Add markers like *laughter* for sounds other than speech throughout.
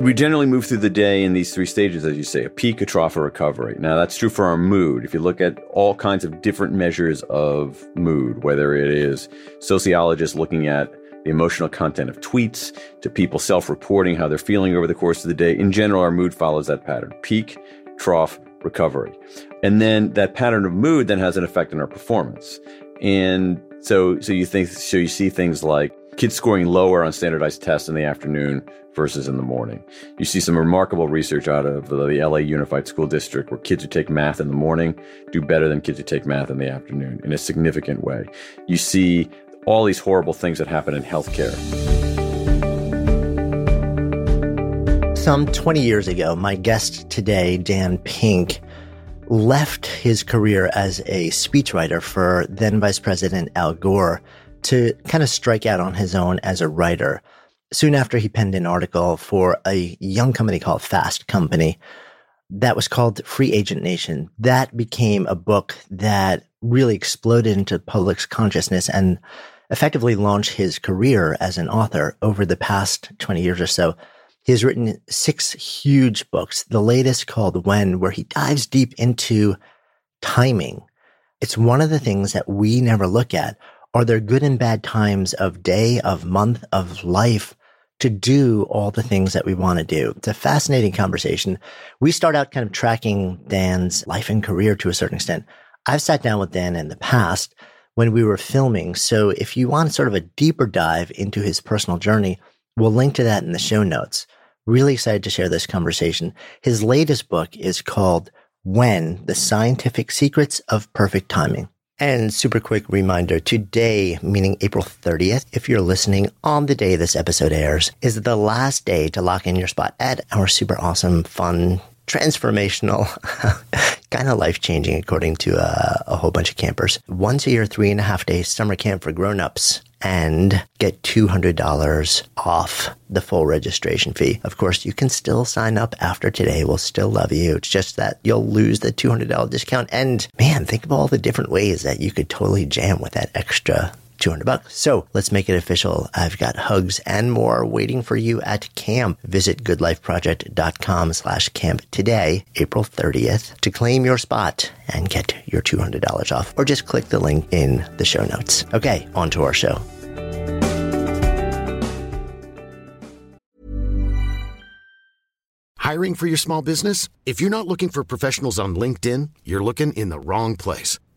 We generally move through the day in these three stages, as you say, a peak, a trough, a recovery. Now, that's true for our mood. If you look at all kinds of different measures of mood, whether it is sociologists looking at the emotional content of tweets to people self reporting how they're feeling over the course of the day, in general, our mood follows that pattern peak, trough, recovery. And then that pattern of mood then has an effect on our performance. And so, so you think, so you see things like kids scoring lower on standardized tests in the afternoon versus in the morning. You see some remarkable research out of the, LA Unified School District where kids who take math in the morning do better than kids who take math in the afternoon in a significant way. You see all these horrible things that happen in healthcare. Some 20 years ago, my guest today, Dan Pink, left his career as a speechwriter for then Vice President Al Gore to kind of strike out on his own as a writer. Soon after, he penned an article for a young company called Fast Company that was called Free Agent Nation. That became a book that really exploded into public's consciousness and effectively launched his career as an author over the past 20 years or so. He has written six huge books, the latest called When, where he dives deep into timing. It's one of the things that we never look at are there good and bad times of day, of month, of life to do all the things that we want to do? It's a fascinating conversation. We start out kind of tracking Dan's life and career to a certain extent. I've sat down with Dan in the past when we were filming. So if you want sort of a deeper dive into his personal journey, we'll link to that in the show notes. Really excited to share this conversation. His latest book is called When the Scientific Secrets of Perfect Timing. And super quick reminder today, meaning April 30th, if you're listening on the day this episode airs, is the last day to lock in your spot at our super awesome, fun, transformational, *laughs* kind of life changing, according to uh, a whole bunch of campers. Once a year, three and a half day summer camp for grown-ups and get $200 off the full registration fee. Of course, you can still sign up after today. We'll still love you. It's just that you'll lose the $200 discount. And man, think of all the different ways that you could totally jam with that extra 200 bucks. So let's make it official. I've got hugs and more waiting for you at camp. Visit goodlifeproject.com slash camp today, April 30th to claim your spot and get your $200 off or just click the link in the show notes. Okay, on to our show. Hiring for your small business? If you're not looking for professionals on LinkedIn, you're looking in the wrong place.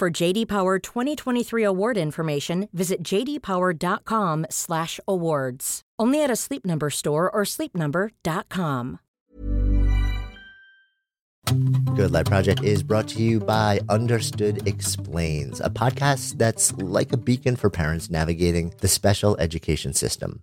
For JD Power 2023 award information, visit jdpower.com/awards. Only at a Sleep Number store or sleepnumber.com. Good Life Project is brought to you by Understood Explains, a podcast that's like a beacon for parents navigating the special education system.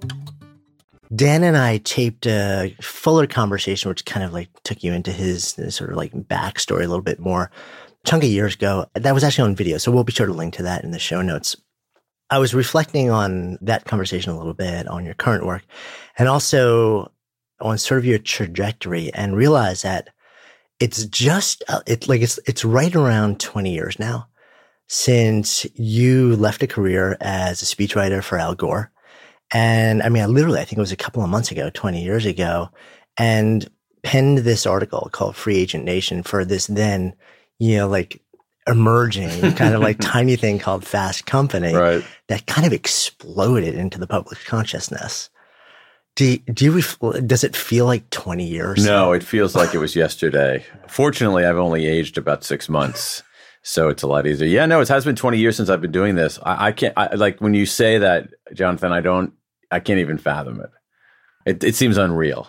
Dan and I taped a fuller conversation, which kind of like took you into his sort of like backstory a little bit more. A chunk of years ago, that was actually on video, so we'll be sure to link to that in the show notes. I was reflecting on that conversation a little bit on your current work, and also on sort of your trajectory, and realized that it's just uh, it's like it's it's right around twenty years now since you left a career as a speechwriter for Al Gore and I mean, I literally, I think it was a couple of months ago, 20 years ago, and penned this article called Free Agent Nation for this then, you know, like emerging *laughs* kind of like tiny thing called Fast Company Right. that kind of exploded into the public consciousness. Do do you, ref- does it feel like 20 years? No, it feels like it was yesterday. Fortunately, I've only aged about six months. So it's a lot easier. Yeah, no, it has been 20 years since I've been doing this. I, I can't, I, like when you say that, Jonathan, I don't, I can't even fathom it. It, it seems unreal.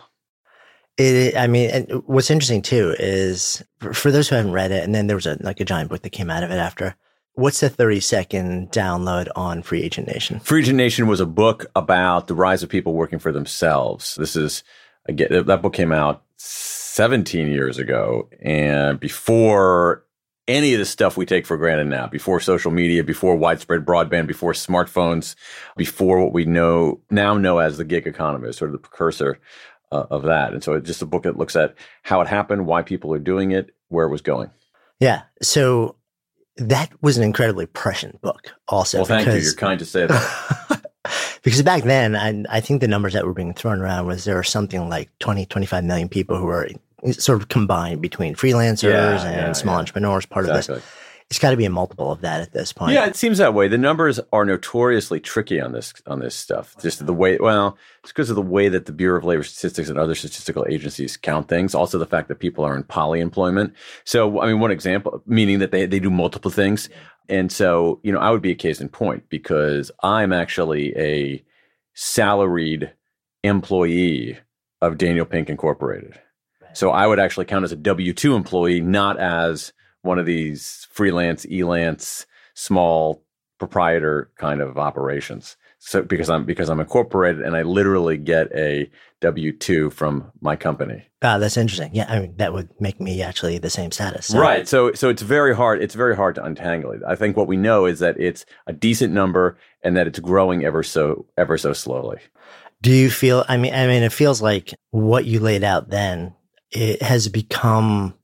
It, I mean, and what's interesting too is for, for those who haven't read it, and then there was a like a giant book that came out of it after. What's the 30 second download on Free Agent Nation? Free Agent Nation was a book about the rise of people working for themselves. This is, again, that book came out 17 years ago. And before any of the stuff we take for granted now, before social media, before widespread broadband, before smartphones, before what we know now know as the gig economy, sort of the precursor uh, of that. And so it's just a book that looks at how it happened, why people are doing it, where it was going. Yeah. So that was an incredibly prescient book, also. Well, thank you. because- You're kind to say that. *laughs* because back then, I, I think the numbers that were being thrown around was there were something like 20, 25 million people who were sort of combined between freelancers Yeah, and yeah, small yeah. entrepreneurs, part of this. It's got to be a multiple of that at this point. Yeah, it seems that way. The numbers are notoriously tricky on this on this stuff. Just the way, well, it's because of the way that the Bureau of Labor Statistics and other statistical agencies count things. Also, the fact that people are in polyemployment. So, I mean, one example, meaning that they they do multiple things. And so, you know, I would be a case in point because I'm actually a salaried employee of Daniel Pink Incorporated. So I would actually count as a W two employee, not as one of these freelance, elance, small proprietor kind of operations. So because I'm because I'm incorporated and I literally get a W two from my company. Ah, that's interesting. Yeah, I mean that would make me actually the same status. So- Right. So so it's very hard. It's very hard to untangle it. I think what we know is that it's a decent number and that it's growing ever so ever so slowly. Do you feel? I mean, I mean, it feels like what you laid out then it has become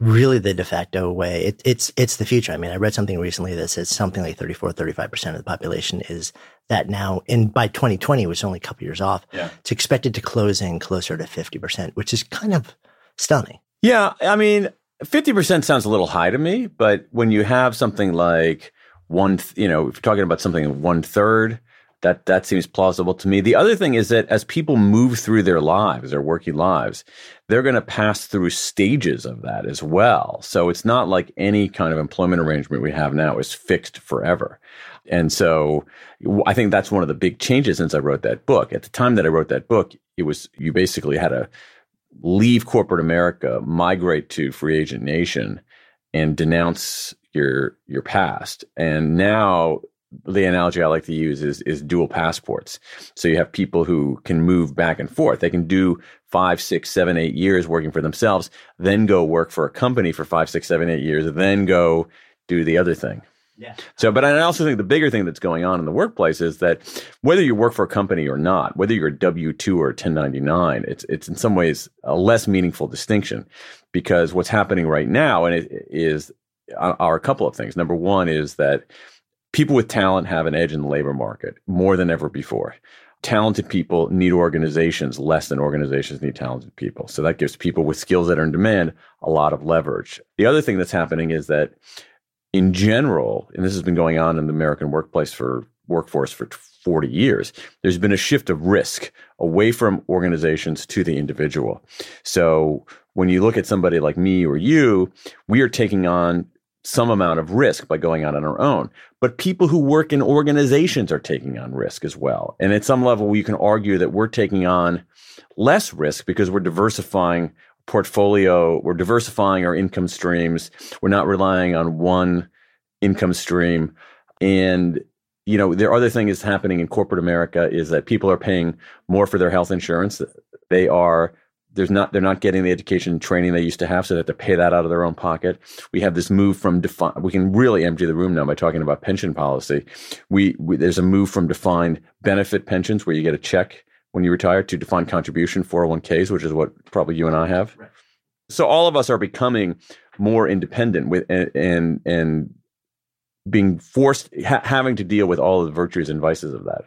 really the de facto way. It, it's it's the future. I mean, I read something recently that says something like 34, 35 percent of the population is that now. And by 2020, which is only a couple years off, Yeah. it's expected to close in closer to 50 percent, which is kind of stunning. Yeah, I mean, fifty percent sounds a little high to me, but when you have something like one, th- you know, if you're talking about something one third, that that seems plausible to me. The other thing is that as people move through their lives, their working lives, they're going to pass through stages of that as well. So it's not like any kind of employment arrangement we have now is fixed forever. And so I think that's one of the big changes since I wrote that book. At the time that I wrote that book, it was you basically had to leave corporate America, migrate to free agent nation, and denounce your your past. And now the analogy I like to use is is dual passports. So you have people who can move back and forth. They can do five, six, seven, eight years working for themselves, then go work for a company for five, six, seven, eight years, then go do the other thing. Yeah. So, but I also think the bigger thing that's going on in the workplace is that whether you work for a company or not, whether you're a W two or 1099, it's it's in some ways a less meaningful distinction because what's happening right now and it is uh, are a couple of things. Number one is that people with talent have an edge in the labor market more than ever before. Talented people need organizations less than organizations need talented people. So that gives people with skills that are in demand a lot of leverage. The other thing that's happening is that in general, and this has been going on in the American workplace for workforce for 40 years. There's been a shift of risk away from organizations to the individual. So when you look at somebody like me or you, we are taking on some amount of risk by going out on our own. But people who work in organizations are taking on risk as well. And at some level, you can argue that we're taking on less risk because we're diversifying portfolio, we're diversifying our income streams. We're not relying on one income stream. And you know, the other thing is happening in corporate America is that people are paying more for their health insurance. They are there's not they're not getting the education and training they used to have, so they have to pay that out of their own pocket. We have this move from define. We can really empty the room now by talking about pension policy. We, we there's a move from defined benefit pensions where you get a check when you retire to defined contribution 401ks, which is what probably you and I have. Right. So all of us are becoming more independent with and and, and being forced ha- having to deal with all the virtues and vices of that.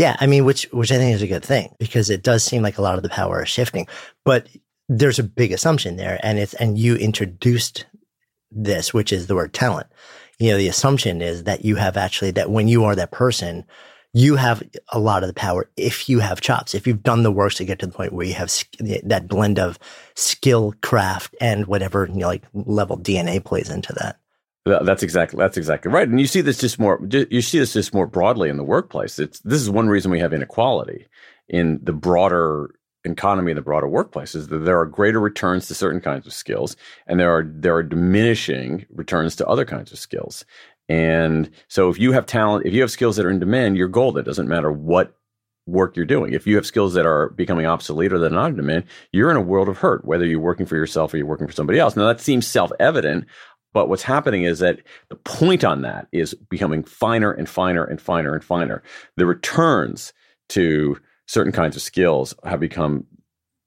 Yeah, I mean, which which I think is a good thing because it does seem like a lot of the power is shifting, but there's a big assumption there, and it's and you introduced this, which is the word talent. You know, the assumption is that you have actually that when you are that person, you have a lot of the power if you have chops, if you've done the work to get to the point where you have that blend of skill, craft, and whatever you know, like level DNA plays into that. That's exactly that's exactly right, and you see this just more. You see this just more broadly in the workplace. It's this is one reason we have inequality in the broader economy, the broader workplace, is that there are greater returns to certain kinds of skills, and there are there are diminishing returns to other kinds of skills. And so, if you have talent, if you have skills that are in demand, you're golden. It doesn't matter what work you're doing. If you have skills that are becoming obsolete or that are not in demand, you're in a world of hurt, whether you're working for yourself or you're working for somebody else. Now, that seems self evident. But what's happening is that the point on that is becoming finer and finer and finer and finer. The returns to certain kinds of skills have become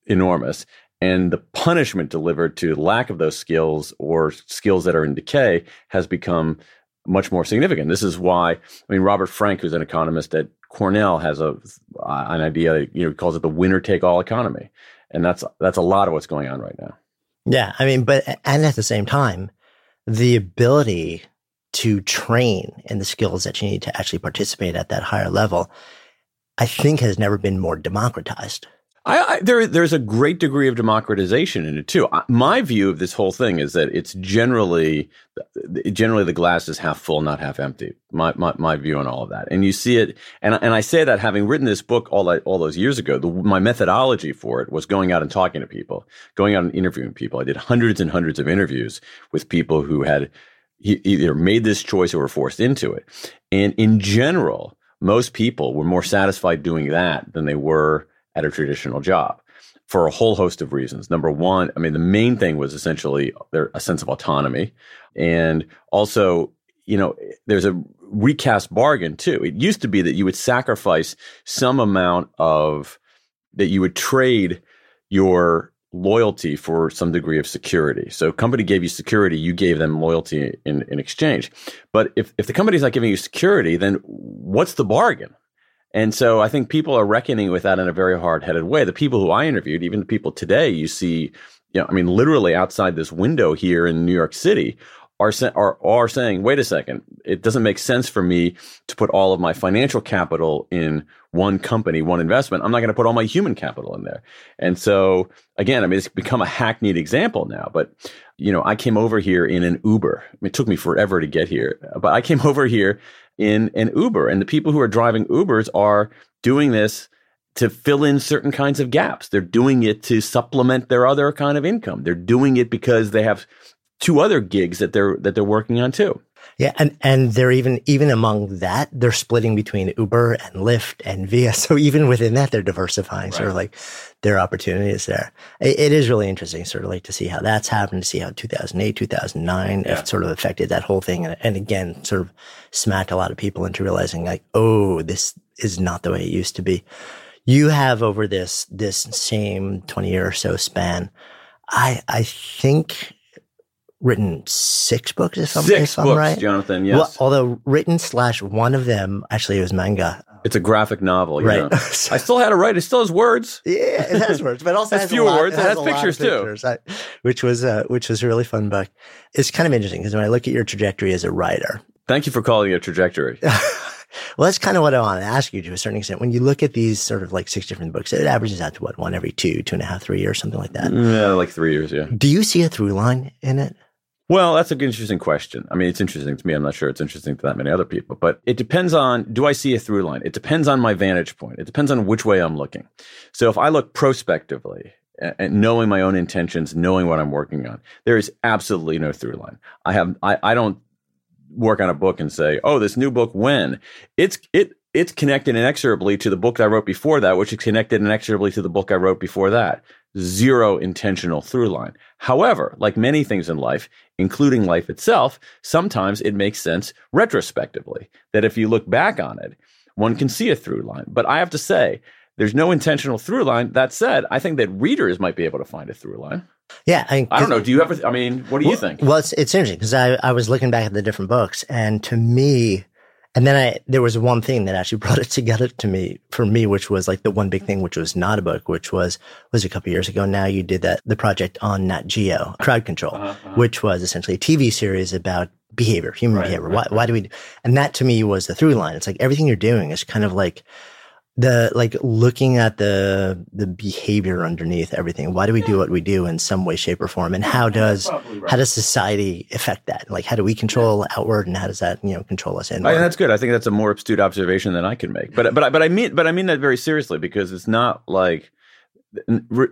enormous. And the punishment delivered to lack of those skills or skills that are in decay has become much more significant. This is why, I mean, Robert Frank, who's an economist at Cornell, has a an idea. You know, he calls it the winner take all economy, and that's that's a lot of what's going on right now. Yeah, I mean, but and at the same time, the ability to train and the skills that you need to actually participate at that higher level, I think has never been more democratized. I, I, there, there's a great degree of democratization in it too. My view of this whole thing is that it's generally, generally the glass is half full, not half empty. My, my, my view on all of that, and you see it, and and I say that having written this book all that, all those years ago. The, my methodology for it was going out and talking to people, going out and interviewing people. I did hundreds and hundreds of interviews with people who had either made this choice or were forced into it, and in general, most people were more satisfied doing that than they were at a traditional job for a whole host of reasons. Number one, I mean, the main thing was essentially their, a sense of autonomy. And also, you know, there's a recast bargain too. It used to be that you would sacrifice some amount of, that you would trade your loyalty for some degree of security. So company gave you security, you gave them loyalty in, in exchange. But if, if the company's not giving you security, then what's the bargain? And so I think people are reckoning with that in a very hard headed way. The people who I interviewed, even the people today, you see, you know, I mean, literally outside this window here in New York City are, are, are saying, wait a second, it doesn't make sense for me to put all of my financial capital in one company, one investment. I'm not going to put all my human capital in there. And so again, I mean, it's become a hackneyed example now, but you know, I came over here in an Uber. I mean, it took me forever to get here, but I came *laughs* over here in an Uber. And the people who are driving Ubers are doing this to fill in certain kinds of gaps. They're doing it to supplement their other kind of income. They're doing it because they have two other gigs that they're that they're working on too. Yeah, and and they're even even among that they're splitting between Uber and Lyft and Via. *laughs* So even within that, they're diversifying right. sort of like their opportunities there. It, it is really interesting, sort of like to see how that's happened, to see how 2008, 2009 yeah. sort of affected that whole thing, and, and again, sort of smacked a lot of people into realizing like, oh, this is not the way it used to be. You have over this this same 20 year or so span, I I think written six books, if I'm, six if I'm books, right. Jonathan. Yes. Well, although written slash one of them actually it was manga. It's a graphic novel, right? *laughs* I still had to write. It still has words. Yeah, it has words, but also has, has fewer lot, words. It has, has pictures, pictures too, I, which was uh, which was a really fun book. It's kind of interesting because when I look at your trajectory as a writer, thank you for calling it a trajectory. *laughs* well, that's kind of what I want to ask you to a certain extent. When you look at these sort of like six different books, it averages out to what, one every two, two and a half, three years, something like that. Yeah, like three years, yeah. Do you see a through line in it? Well, that's an interesting question. I mean, it's interesting to me. I'm not sure it's interesting to that many other people, but it depends on do I see a through line? It depends on my vantage point. It depends on which way I'm looking. So if I look prospectively and knowing my own intentions, knowing what I'm working on, there is absolutely no through line. I have I, I don't work on a book and say, "Oh, this new book when?" It's it it's connected inexorably to the book I wrote before that, which is connected inexorably to the book I wrote before that. Zero intentional through line. However, like many things in life, including life itself, sometimes it makes sense retrospectively that if you look back on it, one can see a through line. But I have to say, there's no intentional through line. That said, I think that readers might be able to find a through line. Yeah, I, I don't know. Do you ever? I mean, what do well, you think? Well, it's it's interesting because I I was looking back at the different books, and to me, and then I there was one thing that actually *laughs* brought it together to me for me, which was like the one big thing, which was not a book, which was was a couple years ago. Now you did that the project on Nat Geo, Crowd Control, uh-huh, uh-huh. which was essentially a TV series about behavior, human right, behavior. Right, why, why do we? Do, and that to me was the through line. It's like everything you're doing is kind of like the like looking at the the behavior underneath everything. Why do we do what we do in some way shape or form? And how does right. how does society affect that? Like how do we control yeah. outward and how does that you know control us inward? I, that's good. I think that's a more astute observation than i can make. But but but i mean but i mean that very seriously because it's not like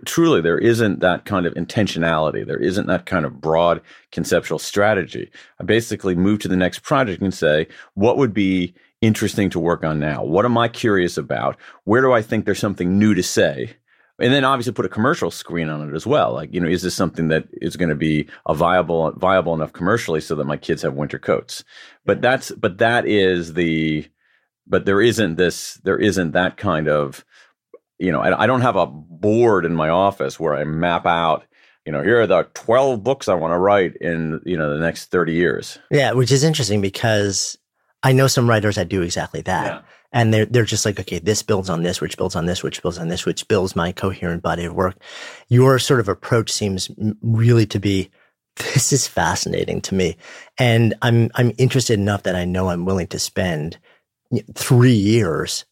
truly there isn't that kind of intentionality. There isn't that kind of broad conceptual strategy. I basically move to the next project and say what would be interesting to work on now? What am I curious about? Where do I think there's something new to say? And then obviously put a commercial screen on it as well. Like, you know, is this something that is going to be a viable, viable enough commercially so that my kids have winter coats? But that's, but that is the, but there isn't this, there isn't that kind of, you know, I, I don't have a board in my office where I map out, you know, here are the 12 books I want to write in, you know, the next 30 years. Yeah, which is interesting because I know some writers that do exactly that. Yeah. And they're, they're just like, okay, this builds on this, which builds on this, which builds on this, which builds my coherent body of work. Your sort of approach seems really to be, *laughs* this is fascinating to me. And I'm, I'm interested enough that I know I'm willing to spend three years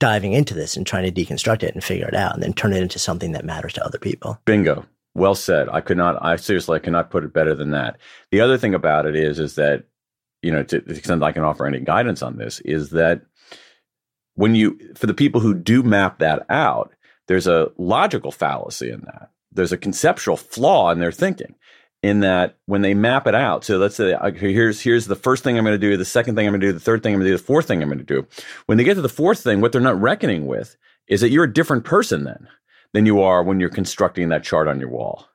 diving into this and trying to deconstruct it and figure it out and then turn it into something that matters to other people. Bingo. Well said. I could not, I seriously, I cannot put it better than that. The other thing about it is, is that you know, to the extent I can offer any guidance on this, is that when you, for the people who do map that out, there's a logical fallacy in that. There's a conceptual flaw in their thinking in that when they map it out, so let's say okay, here's here's the first thing I'm going to do, the second thing I'm going to do, the third thing I'm going to do, the fourth thing I'm going to do. When they get to the fourth thing, what they're not reckoning with is that you're a different person then than you are when you're constructing that chart on your wall.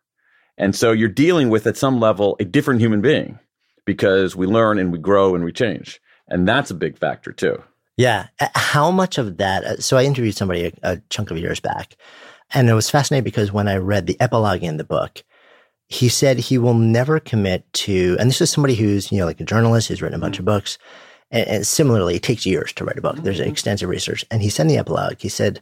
And so you're dealing with at some level a different human being because we learn and we grow and we change. And that's a big factor too. Yeah. How much of that? Uh, so I interviewed somebody a, a chunk of years back, and it was fascinating because when I read the epilogue in the book, he said he will never commit to, and this is somebody who's, you know, like a journalist who's written a bunch mm-hmm. of books. And, and, similarly, it takes years to write a book. There's mm-hmm. extensive research. And he said in the epilogue, he said,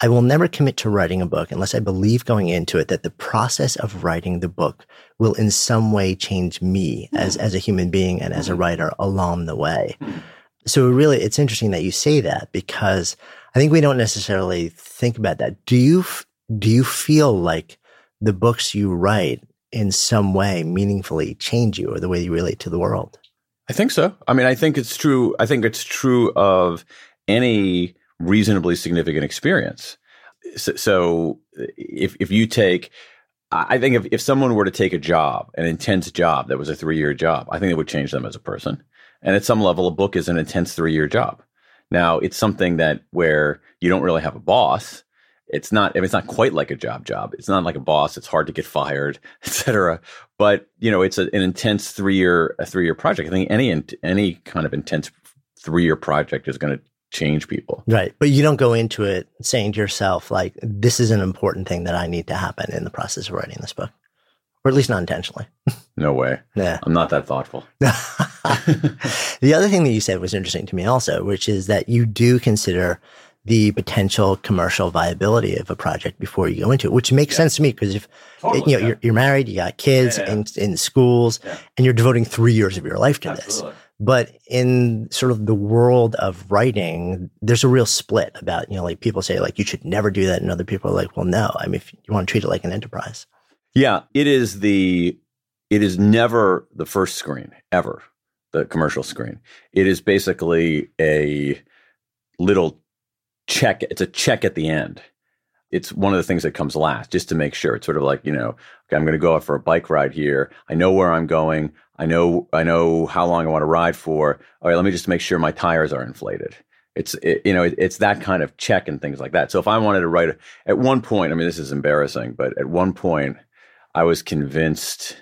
I will never commit to writing a book unless I believe going into it that the process of writing the book will in some way change me as, hmm. as a human being and as a hmm. writer along the way. Hmm. So really, it's interesting that you say that because I think we don't necessarily think about that. Do you, do you feel like the books you write in some way meaningfully change you or the way you relate to the world? I think so. I mean, I think it's true. I think it's true of any reasonably significant experience. So, so if if you take I think if, if someone were to take a job, an intense job that was a three year job, I think it would change them as a person. And at some level, a book is an intense three year job. Now, it's something that where you don't really have a boss. It's not. It's not quite like a job. Job. It's not like a boss. It's hard to get fired, *laughs* etc. But you know, it's a, an intense three year a three year project. I think any any kind of intense three year project is going to change people. Right. But you don't go into it saying to yourself, like, this is an important thing that I need to happen in the process of writing this book, or at least not intentionally. *laughs* No way. Yeah. I'm not that thoughtful. *laughs* *laughs* the other thing that you said was interesting to me also, which is that you do consider the potential commercial viability of a project before you go into it, which makes yeah. sense to me because if totally, you know yeah. you're, you're married, you got kids yeah, in in schools, and you're devoting three years of your life to Absolutely. this But in sort of the world of writing, there's a real split about, you know, like people say like you should never do that. And other people are like, well, no, I mean, if you want to treat it like an enterprise. Yeah, it is the it is never the first screen ever, the commercial screen. It is basically a little check. It's a check at the end. It's one of the things that comes last, just to make sure. It's sort of like you know, okay, I'm going to go out for a bike ride here. I know where I'm going. I know I know how long I want to ride for. All right, let me just make sure my tires are inflated. It's it, you know it, it's that kind of check and things like that. So if I wanted to write at one point, I mean this is embarrassing, but at one point I was convinced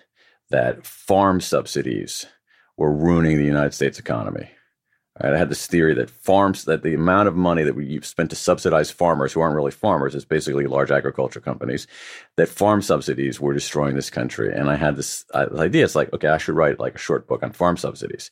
that farm subsidies were ruining the United States economy. Right? I had this theory that farms, that the amount of money that we've spent to subsidize farmers who aren't really farmers, is basically large agriculture companies, that farm subsidies were destroying this country. And I had this uh, idea. It's like, okay, I should write like a short book on farm subsidies.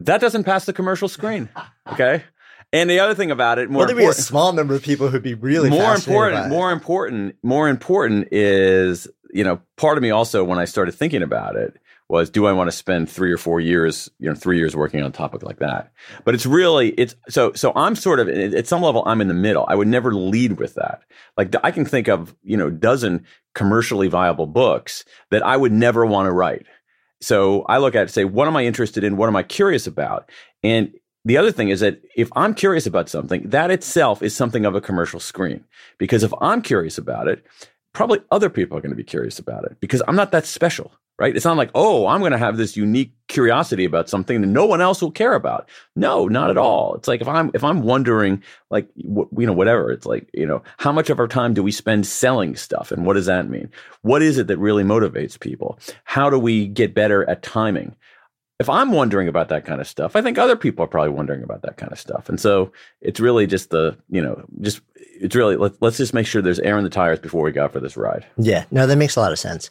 That doesn't pass the commercial screen. Okay. And the other thing about it, more well, there'd be a small number of people who'd be really more important. More important. More important is you know part of me also when I started thinking about it was do I want to spend three or four years, you know, three years working on a topic like that? But it's really it's so so I'm sort of at some level I'm in the middle. I would never lead with that. Like I can think of you know dozen commercially viable books that I would never want to write. So I look at it say, what am I interested in? What am I curious about? And the other thing is that if I'm curious about something, that itself is something of a commercial screen. Because if I'm curious about it, probably other people are going to be curious about it because I'm not that special, right? It's not like, oh, I'm going to have this unique curiosity about something that no one else will care about. No, not at all. It's like if I'm if I'm wondering, like you know, whatever. It's like you know, how much of our time do we spend selling stuff, and what does that mean? What is it that really motivates people? How do we get better at timing? if I'm wondering about that kind of stuff, I think other people are probably wondering about that kind of stuff. And so it's really just the, you know, just, it's really, let, let's just make sure there's air in the tires before we go for this ride. Yeah. No, that makes a lot of sense.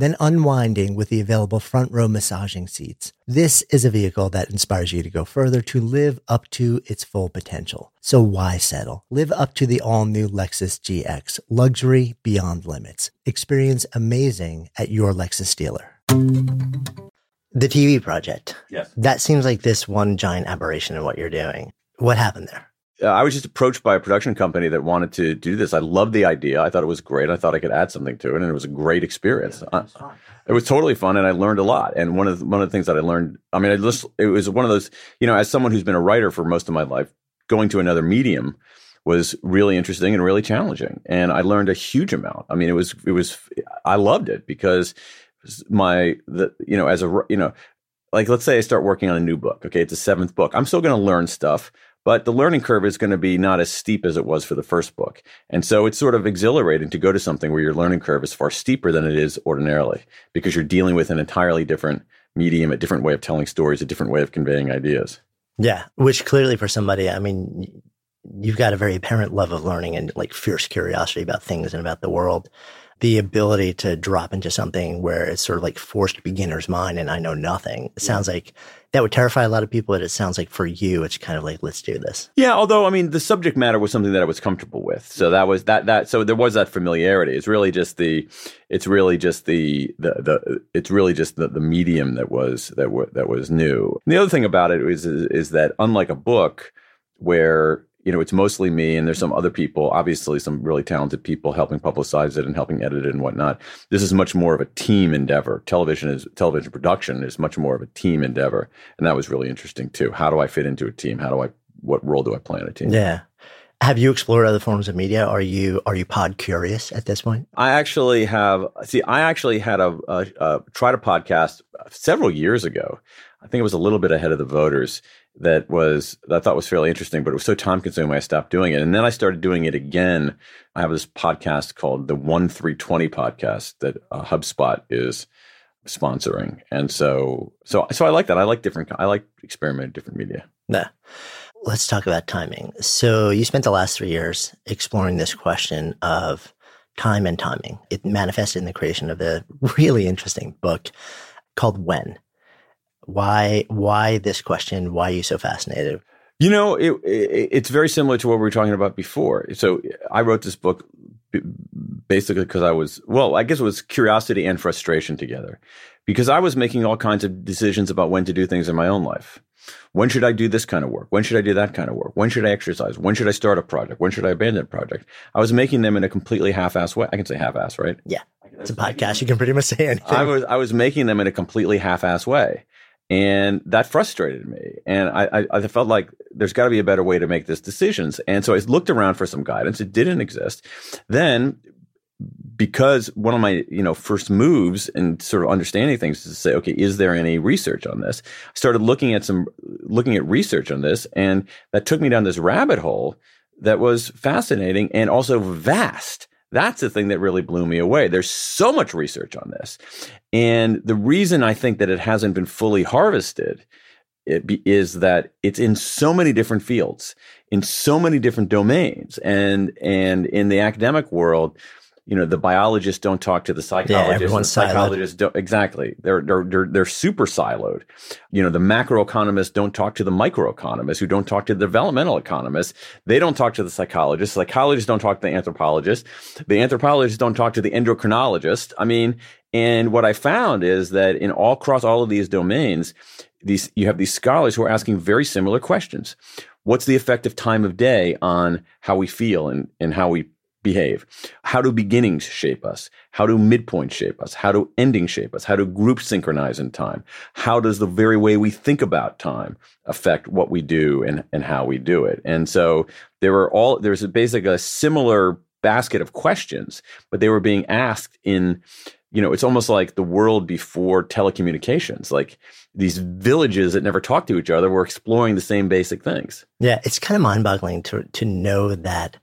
then unwinding with the available front row massaging seats. This is a vehicle that inspires you to go further to live up to its full potential. So why settle? Live up to the all new Lexus GX, luxury beyond limits. Experience amazing at your Lexus dealer. The TV project. Yes. That seems like this one giant aberration in what you're doing. What happened there? Uh, I was just approached by a production company that wanted to do this. I loved the idea. I thought it was great. I thought I could add something to it, and it was a great experience. Uh, it was totally fun, and I learned a lot. And one of the, one of the things that I learned, I mean, I just it was one of those, you know, as someone who's been a writer for most of my life, going to another medium was really interesting and really challenging, and I learned a huge amount. I mean, it was it was I loved it because my the you know as a you know like let's say I start working on a new book. Okay, it's a seventh book. I'm still going to learn stuff, but the learning curve is going to be not as steep as it was for the first book. And so it's sort of exhilarating to go to something where your learning curve is far steeper than it is ordinarily because you're dealing with an entirely different medium, a different way of telling stories, a different way of conveying ideas. Yeah, which clearly for somebody, I mean, you've got a very apparent love of learning and like fierce curiosity about things and about the world the ability to drop into something where it's sort of like forced beginner's mind and I know nothing. It sounds like that would terrify a lot of people, but it sounds like for you, it's kind of like, let's do this. Yeah. Although, I mean, the subject matter was something that I was comfortable with. So that was that, that, so there was that familiarity. It's really just the, it's really just the, the, the, it's really just the, the medium that was, that, w- that was new. And the other thing about it is, is, is that unlike a book where you know, it's mostly me and there's some other people, obviously some really talented people helping publicize it and helping edit it and whatnot. This is much more of a team endeavor. Television is television production is much more of a team endeavor. And that was really interesting too. How do I fit into a team? How do I, what role do I play in a team? Yeah. Have you explored other forms of media? Are you are you pod curious at this point? I actually have. See, I actually had a, a, a tried a podcast several years ago. I think it was a little bit ahead of the voters, that was that I thought was fairly interesting, but it was so time consuming I stopped doing it. And then I started doing it again. I have this podcast called the One Three Twenty podcast that uh, HubSpot is sponsoring, and so so so I like that. I like different. I like experimenting different media. Yeah. Let's talk about timing. So you spent the last three years exploring this question of time and timing. It manifested in the creation of a really interesting book called When why why this question? Why are you so fascinated? You know, it, it, it's very similar to what we were talking about before. So I wrote this book basically because I was well, I guess it was curiosity and frustration together, because I was making all kinds of decisions about when to do things in my own life. When should I do this kind of work? When should I do that kind of work? When should I exercise? When should I start a project? When should I abandon a project? I was making them in a completely half-ass way. I can say half-ass, right? Yeah, it's a podcast. You can pretty much say anything. I was I was making them in a completely half-ass way and that frustrated me. And I, I, I felt like there's got to be a better way to make these decisions. And so i looked around for some guidance. It didn't exist. Then because one of my you know first moves in sort of understanding things is to say okay is there any research on this? I started looking at some looking at research on this and that took me down this rabbit hole that was fascinating and also vast that's the thing that really blew me away. There's so much research on this. And the reason I think that it hasn't been fully harvested be, is that it's in so many different fields, in so many different domains. And, and in the academic world, you know the biologists don't talk to the psychologists. Yeah, the psychologists don't exactly. They're, they're they're they're super siloed. You know the macroeconomists don't talk to the microeconomists, who don't talk to the developmental economists. They don't talk to the psychologists. Psychologists don't talk to the anthropologists. The anthropologists don't talk to the endocrinologists. I mean, and what I found is that in all across all of these domains, these you have these scholars who are asking very similar questions. What's the effect of time of day on how we feel and, and how we behave? How do beginnings shape us? How do midpoints shape us? How do endings shape us? How do groups synchronize in time? How does the very way we think about time affect what we do and, and how we do it? And so there were all, there's basically a similar basket of questions, but they were being asked in, you know, it's almost like the world before telecommunications. Like these villages that never talked to each other were exploring the same basic things. Yeah, it's kind of mind boggling to, to know that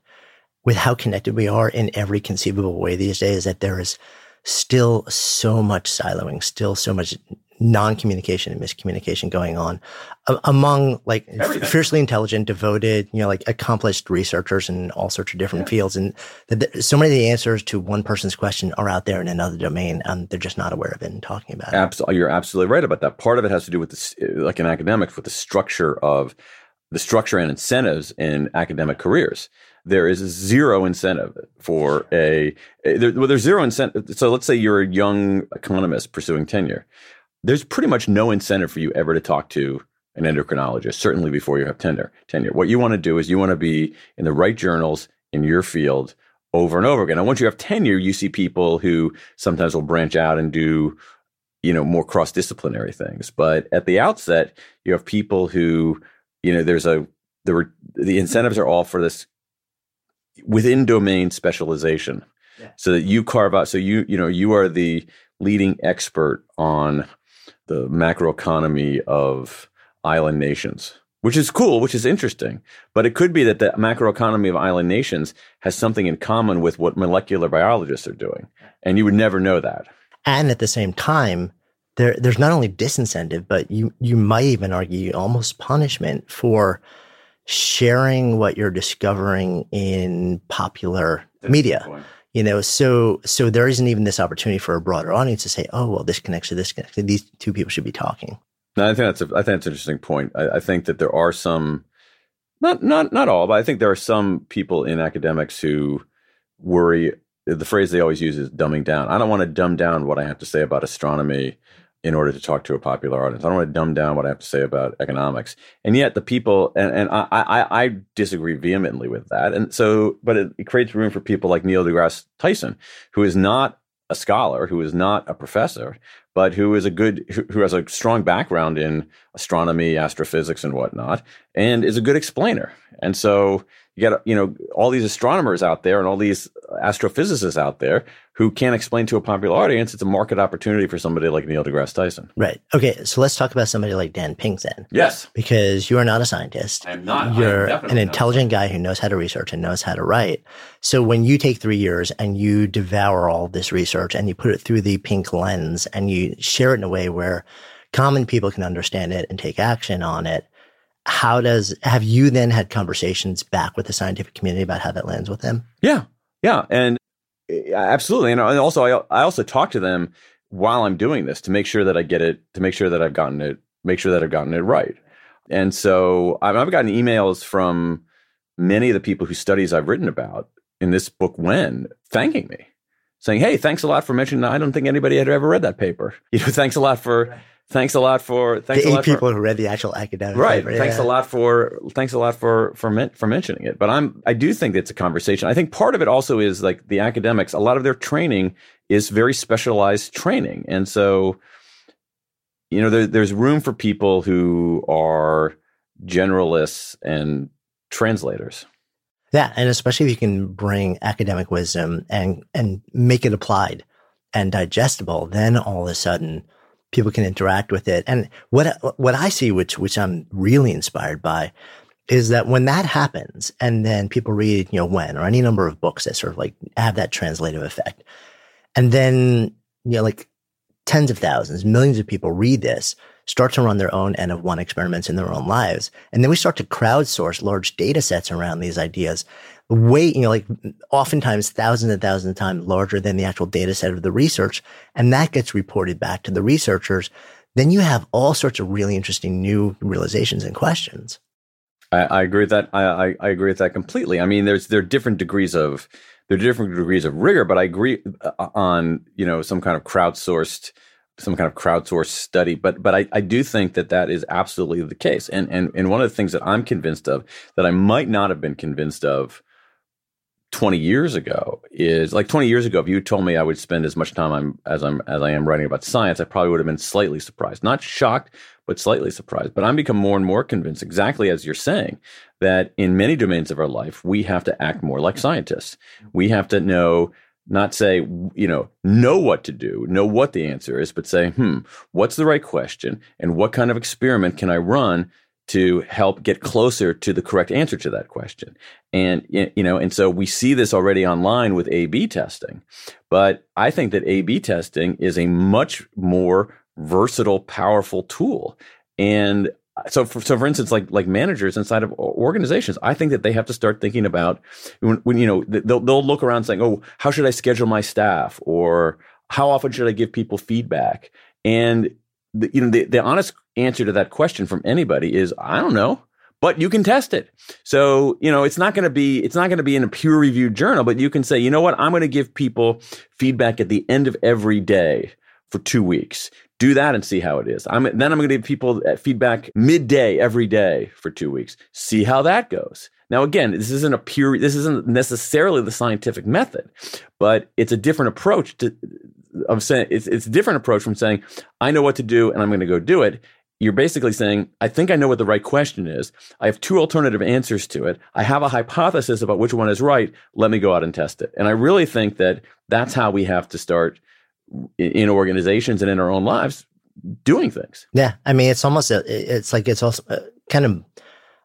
with how connected we are in every conceivable way these days that there is still so much siloing, still so much non-communication and miscommunication going on among like fiercely intelligent, devoted, you know, like accomplished researchers in all sorts of different yeah. fields. And so many of the answers to one person's question are out there in another domain, and they're just not aware of it and talking about it. Absolutely, you're absolutely right about that. Part of it has to do with this, uh, like in academics, with the structure of the structure and incentives in academic careers there is zero incentive for a there, well, there's zero incentive. So let's say you're a young economist pursuing tenure. There's pretty much no incentive for you ever to talk to an endocrinologist, certainly before you have tenure. Tenure. What you want to do is you want to be in the right journals in your field over and over again. And once you have tenure, you see people who sometimes will branch out and do, you know, more cross disciplinary things. But at the outset, you have people who, you know, there's a were the incentives are all for this within domain specialization. Yeah. so that you carve out so you you know you are the leading expert on the macroeconomy of island nations which is cool which is interesting. But it could be that the macroeconomy of island nations has something in common with what molecular biologists are doing. And you would never know that. And at the same time there, there's not only disincentive but you you might even argue almost punishment for sharing what you're discovering in popular That's media. You know, so so there isn't even this opportunity for a broader audience to say, "Oh, well, this connects to this connects to these two people should be talking." No, I think that's a, I think that's an interesting point. I, I think that there are some, not not not all, but I think there are some people in academics who worry. The phrase they always use is dumbing down. I don't want to dumb down what I have to say about astronomy in order to talk to a popular audience. I don't want to dumb down what I have to say about economics. And yet the people, and, and I, I, I disagree vehemently with that. And so, but it, it creates room for people like Neil deGrasse Tyson, who is not a scholar, who is not a professor, but who is a good, who, who has a strong background in astronomy, astrophysics, and whatnot, and is a good explainer. And so you got you know all these astronomers out there and all these astrophysicists out there who can't explain to a popular audience. It's a market opportunity for somebody like Neil deGrasse Tyson. Right. Okay. So let's talk about somebody like Dan Pink then. Yes. Because you are not a scientist. I'm not. You're an intelligent guy who knows how to research and knows how to write. So when you take three years and you devour all this research and you put it through the Pink lens and you share it in a way where common people can understand it and take action on it how does have you then had conversations back with the scientific community about how that lands with them? Yeah, yeah, and absolutely, and also I I also talk to them while I'm doing this to make sure that I get it, to make sure that I've gotten it, make sure that I've gotten it right. And so I've gotten emails from many of the people whose studies I've written about in this book, When, thanking me, saying, "Hey, thanks a lot for mentioning. That. I don't think anybody had ever read that paper. *laughs* You know, thanks a lot for." Thanks a lot for thanks the a lot people for, who read the actual academic right. Paper, thanks yeah. a lot for thanks a lot for for men, for mentioning it. But I'm I do think it's a conversation. I think part of it also is like the academics. A lot of their training is very specialized training, and so you know there, there's room for people who are generalists and translators. Yeah, and especially if you can bring academic wisdom and and make it applied and digestible, then all of a sudden people can interact with it. And what what I see, which which I'm really inspired by, is that when that happens, and then people read, you know, when or any number of books that sort of like have that translative effect, and then you know, like tens of thousands, millions of people read this, start to run their own N of one experiments in their own lives, and then we start to crowdsource large data sets around these ideas way, you know, like oftentimes thousands and thousands of times larger than the actual data set of the research. And that gets reported back to the researchers. Then you have all sorts of really interesting new realizations and questions. I, I agree with that. I, I, I, agree with that completely. I mean, there's there are different degrees of there are different degrees of rigor, but I agree uh, on you know some kind of crowdsourced some kind of crowdsourced study. But but I, I do think that that is absolutely the case. And and and one of the things that I'm convinced of that I might not have been convinced of 20 years ago is like 20 years ago if you told me i would spend as much time I'm, as i'm as i am writing about science i probably would have been slightly surprised. Not shocked but slightly surprised. But i'm become more and more convinced exactly as you're saying that in many domains of our life we have to act more like scientists. We have to know not say you know know what to do know what the answer is but say hmm what's the right question? And what kind of experiment can i run to help get closer to the correct answer to that question. And, you know, and so we see this already online with A B testing. But I think that A B testing is a much more versatile, powerful tool. And uh, so for, so for instance, like, like managers inside of organizations, I think that they have to start thinking about when, when you know, they'll, they'll look around saying, Oh, how should I schedule my staff? Or how often should I give people feedback? And the, you know, the, the honest answer to that question from anybody is, I don't know, but you can test it. So, you know, it's not going to be, it's not going to be in a peer reviewed journal, but you can say, you know what? I'm going to give people feedback at the end of every day for two weeks. Do that and see how it is. I'm, then I'm going to give people uh, feedback midday every day for two weeks. See how that goes. Now, again, this isn't a pure, this isn't necessarily the scientific method, but it's a different approach to of saying it's it's a different approach from saying I know what to do and I'm going to go do it. You're basically saying I think I know what the right question is. I have two alternative answers to it. I have a hypothesis about which one is right. Let me go out and test it. And I really think that that's how we have to start in organizations and in our own lives doing things. Yeah, I mean, it's almost a, it's like it's also uh, kind of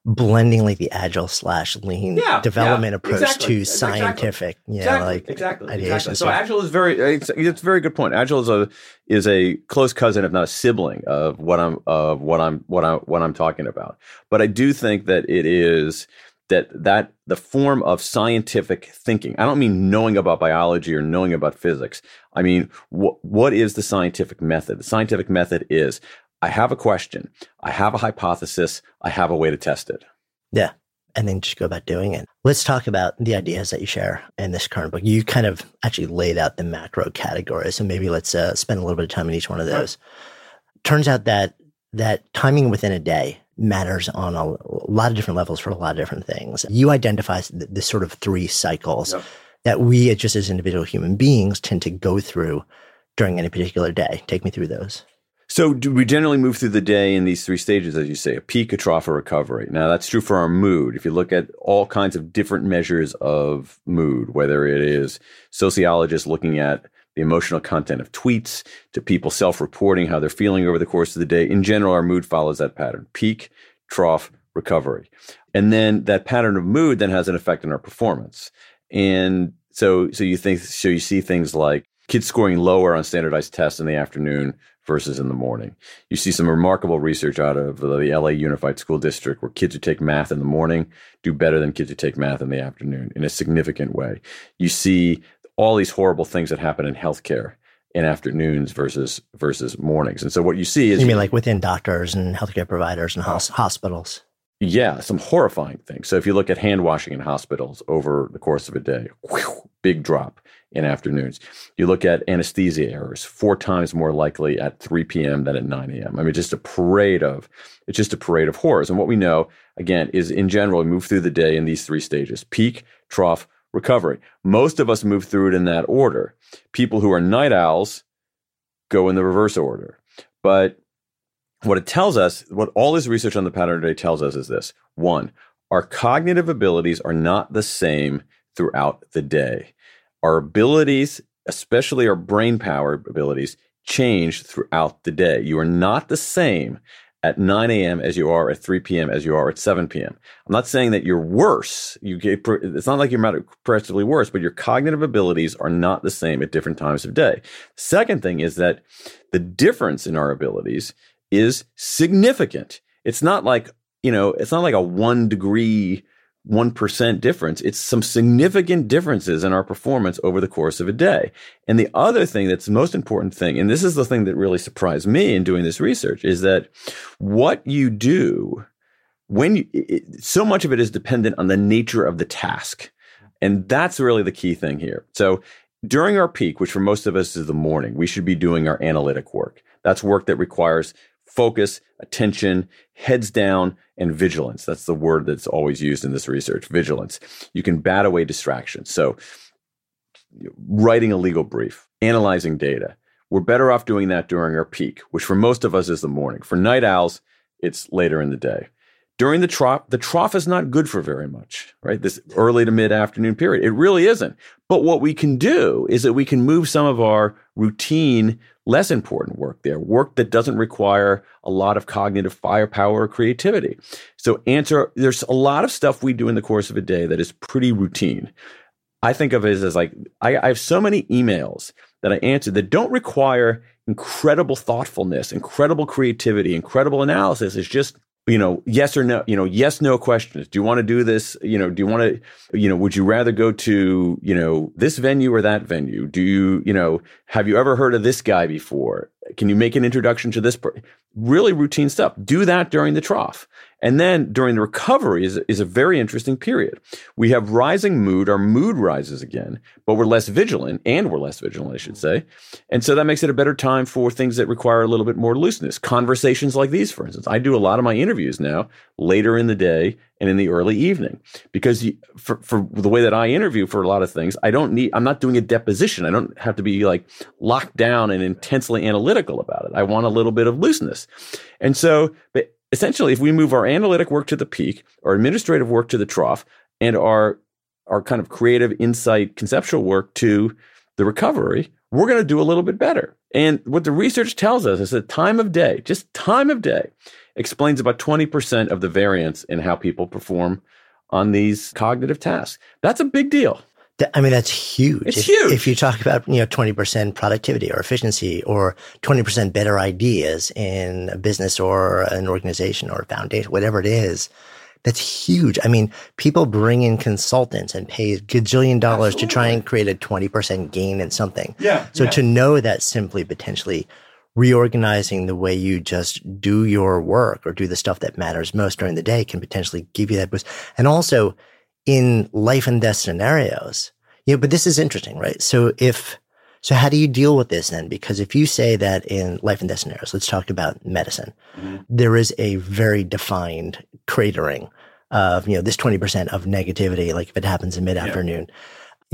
blending like the agile slash lean yeah, development yeah, approach exactly. to scientific, exactly. yeah, exactly. like exactly. Exactly. So agile is very it's, it's a very good point. Agile is a is a close cousin, if not a sibling, of what I'm of what I'm what I what I'm talking about. But I do think that it is that that the form of scientific thinking. I don't mean knowing about biology or knowing about physics. I mean wh- what is the scientific method? The scientific method is I have a question, I have a hypothesis, I have a way to test it. Yeah. And then just go about doing it. Let's talk about the ideas that you share in this current book. You kind of actually laid out the macro categories. So maybe let's uh, spend a little bit of time in each one of those. Right. Turns out that that timing within a day matters on a, a, lot of different levels for a lot of different things. You identify the, the sort of three cycles yep. that we, just as individual human beings, tend to go through during any particular day. Take me through those. So we generally move through the day in these three stages, as you say, a peak, a trough, a recovery. Now that's true for our mood. If you look at all kinds of different measures of mood, whether it is sociologists looking at the emotional content of tweets to people self-reporting how they're feeling over the course of the day, in general, our mood follows that pattern: peak, trough, recovery. And then that pattern of mood then has an effect on our performance. And so, so you think, so you see things like kids scoring lower on standardized tests in the afternoon versus in the morning. You see some remarkable research out of the LA Unified School District where kids who take math in the morning do better than kids who take math in the afternoon in a significant way. You see all these horrible things that happen in healthcare in afternoons versus versus mornings. And so what you see is You mean like within doctors and healthcare providers and hospitals? Yeah, some horrifying things. So if you look at hand washing in hospitals over the course of a day, whew, big drop in afternoons. You look at anesthesia errors, four times more likely at 3 p.m. than at 9 a.m. I mean, just a parade of it's just a parade of horrors. And what we know, again, is in general, we move through the day in these three stages: peak, trough, recovery. Most of us move through it in that order. People who are night owls go in the reverse order. But what it tells us, what all this research on the pattern today tells us is this. One, our cognitive abilities are not the same throughout the day. Our abilities, especially our brain power abilities, change throughout the day. You are not the same at 9 a.m. as you are at 3 p.m. as you are at 7 p.m. I'm not saying that you're worse. You get, it's not like you're progressively worse, but your cognitive abilities are not the same at different times of day. Second thing is that the difference in our abilities is significant. It's not like, you know, it's not like a one degree 1% difference. It's some significant differences in our performance over the course of a day. And the other thing that's the most important thing, and this is the thing that really surprised me in doing this research, is that what you do when you, it, so much of it is dependent on the nature of the task. And that's really the key thing here. So during our peak, which for most of us is the morning, we should be doing our analytic work. That's work that requires focus, attention, heads down, and vigilance. That's the word that's always used in this research vigilance. You can bat away distractions. So, writing a legal brief, analyzing data, we're better off doing that during our peak, which for most of us is the morning. For night owls, it's later in the day. During the trough, the trough is not good for very much, right? This early to mid afternoon period. It really isn't. But what we can do is that we can move some of our routine, less important work there, work that doesn't require a lot of cognitive firepower or creativity. So answer, there's a lot of stuff we do in the course of a day that is pretty routine. I think of it as, like, I, I have so many emails that I answer that don't require incredible thoughtfulness, incredible creativity, incredible analysis. It's just you know, yes or no, you know, yes, no questions. Do you want to do this? You know, do you want to, you know, would you rather go to, you know, this venue or that venue? Do you, you know, have you ever heard of this guy before? Can you make an introduction to this? Per-? Really routine stuff. Do that during the trough. And then during the recovery is, is a very interesting period. We have rising mood. Our mood rises again, but we're less vigilant and we're less vigilant, I should say. And so that makes it a better time for things that require a little bit more looseness. Conversations like these, for instance. I do a lot of my interviews now later in the day and in the early evening because for, for the way that I interview for a lot of things, I don't need, I'm not doing a deposition. I don't have to be like locked down and intensely analytical about it. I want a little bit of looseness. And so, but essentially, if we move our analytic work to the peak, our administrative work to the trough, and our our kind of creative insight, conceptual work to the recovery, we're going to do a little bit better. And what the research tells us is that time of day, just time of day, explains about 20% of the variance in how people perform on these cognitive tasks. That's a big deal. I mean, that's huge. It's if, huge. If you talk about, you know, 20% productivity or efficiency or 20% better ideas in a business or an organization or a foundation, whatever it is, that's huge. I mean, people bring in consultants and pay gajillion dollars Absolutely. to try and create a 20% gain in something. Yeah. So yeah. to know that simply potentially reorganizing the way you just do your work or do the stuff that matters most during the day can potentially give you that boost. And also, in life and death scenarios. You know, but this is interesting, right? So if, so how do you deal with this then? Because if you say that in life and death scenarios, let's talk about medicine, mm-hmm. there is a very defined cratering of, you know, this 20% of negativity, like if it happens in mid afternoon. Yeah.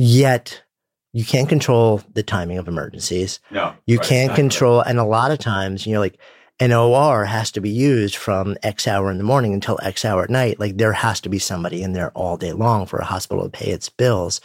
Yet you can't control the timing of emergencies. No. You right, can't control, and a lot of times, you know, like an OR has to be used from X hour in the morning until X hour at night. Like there has to be somebody in there all day long for a hospital to pay its bills.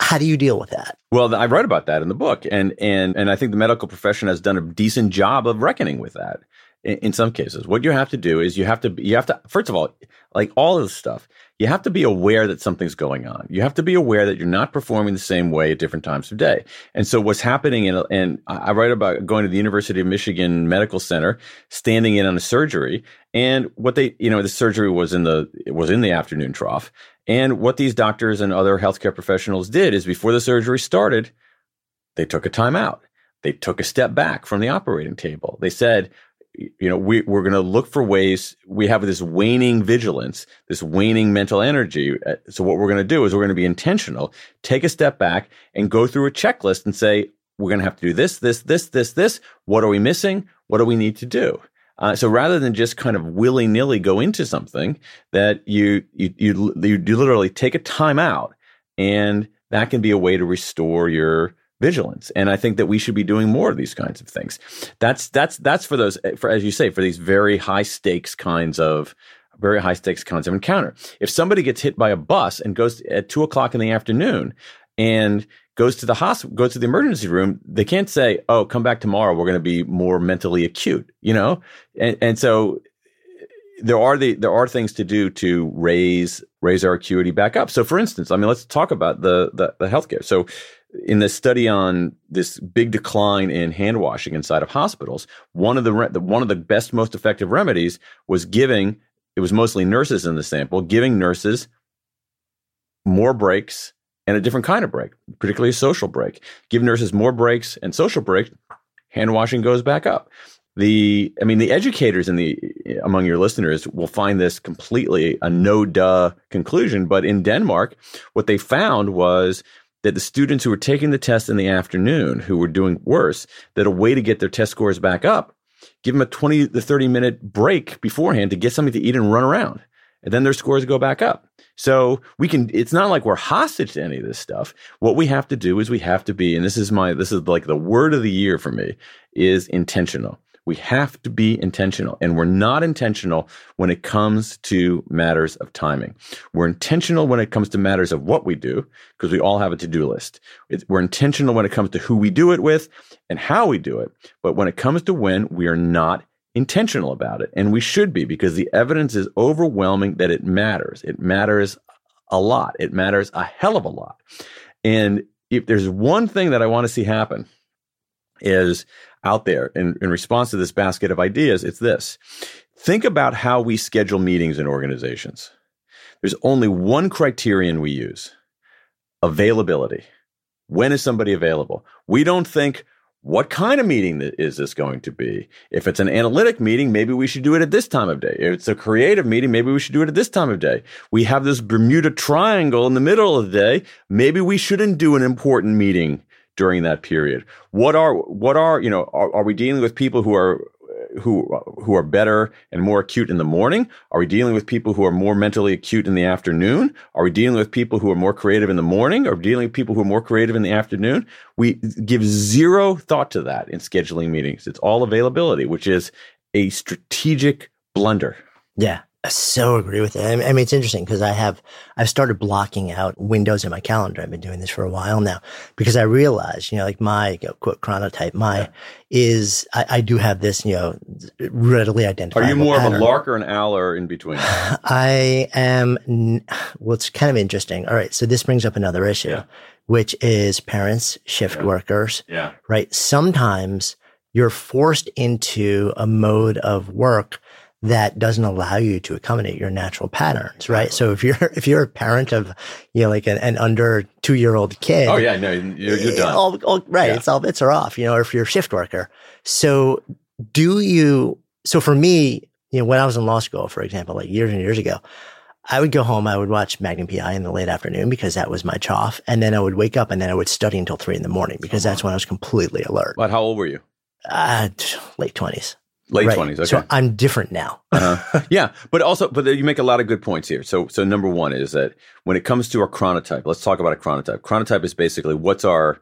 How do you deal with that? Well, I write about that in the book, and and and I think the medical profession has done a decent job of reckoning with that. In, in some cases, what you have to do is you have to you have to first of all, like all of this stuff, you have to be aware that something's going on. You have to be aware that you're not performing the same way at different times of day. And so what's happening in, and I write about going to the University of Michigan Medical Center, standing in on a surgery. And what they, you know, the surgery was in the, was in the afternoon trough. And what these doctors and other healthcare professionals did is before the surgery started, they took a time out. They took a step back from the operating table. They said, you know, we, we're going to look for ways. We have this waning vigilance, this waning mental energy. Uh, so what we're going to do is we're going to be intentional, take a step back and go through a checklist and say, we're going to have to do this, this, this, this, this. What are we missing? What do we need to do? Uh, so rather than just kind of willy nilly go into something that you, you, you, you literally take a time out and that can be a way to restore your, vigilance. And I think that we should be doing more of these kinds of things. That's that's that's for those for as you say for these very high stakes kinds of very high stakes kinds of encounter. If somebody gets hit by a bus and goes at two o'clock in the afternoon and goes to the hospital, goes to the emergency room, they can't say, "Oh, come back tomorrow. We're going to be more mentally acute," you know. And and so there are the there are things to do to raise raise our acuity back up. So, for instance, I mean, let's talk about the the, the healthcare. So, in the study on this big decline in hand washing inside of hospitals, one of the, the one of the best, most effective remedies was giving. It was mostly nurses in the sample, giving nurses more breaks and a different kind of break, particularly a social break. Give nurses more breaks and social breaks, hand washing goes back up. The, I mean, the educators in the among your listeners will find this completely a no duh conclusion. But in Denmark, what they found was that the students who were taking the test in the afternoon, who were doing worse, that a way to get their test scores back up, give them a 20 to 30 minute break beforehand to get something to eat and run around. And then their scores go back up. So we can, it's not like we're hostage to any of this stuff. What we have to do is we have to be, and this is my, this is like the word of the year for me, is intentional. We have to be intentional. And we're not intentional when it comes to matters of timing. We're intentional when it comes to matters of what we do, because we all have a to do list. we're intentional when it comes to who we do it with and how we do it. But when it comes to when, we are not intentional about it. And we should be because the evidence is overwhelming that it matters. It matters a lot. It matters a hell of a lot. And if there's one thing that I want to see happen is out there in, in response to this basket of ideas, it's this. Think about how we schedule meetings in organizations. There's only one criterion we use availability. When is somebody available? We don't think, what kind of meeting is this going to be? If it's an analytic meeting, maybe we should do it at this time of day. If it's a creative meeting, maybe we should do it at this time of day. We have this Bermuda Triangle in the middle of the day. Maybe we shouldn't do an important meeting during that period. What are what are you know? Are, are we dealing with people who are who who are better and more acute in the morning? Are we dealing with people who are more mentally acute in the afternoon? Are we dealing with people who are more creative in the morning? Or dealing with people who are more creative in the afternoon? We give zero thought to that in scheduling meetings. It's all availability, which is a strategic blunder. Yeah. I so agree with it. I mean, it's interesting because I have, I've started blocking out windows in my calendar. I've been doing this for a while now because I realize, you know, like my quote chronotype, my yeah. is, I, I, do have this, you know, readily identifiable. Are you more pattern. of a lark or an owl or in between? *sighs* I am, well, it's kind of interesting. All right. So this brings up another issue, yeah. which is parents, shift yeah. workers, yeah. right? Sometimes you're forced into a mode of work that doesn't allow you to accommodate your natural patterns, right? So if you're *laughs* if you're a parent of you know like an, an under two year old kid, oh yeah, no, you're, you're done. All, all, right, yeah. it's all bits are off, you know. Or if you're a shift worker, so do you? So for me, you know, when I was in law school, for example, like years and years ago, I would go home, I would watch Magnum PI in the late afternoon because that was my trough, and then I would wake up and then I would study until three in the morning because that's when I was completely alert. But how old were you? Uh, late twenties. Late twenties. Okay. So I'm different now. *laughs* uh-huh. Yeah, but also, but you make a lot of good points here. So, so number one is that when it comes to our chronotype, let's talk about a chronotype. Chronotype is basically what's our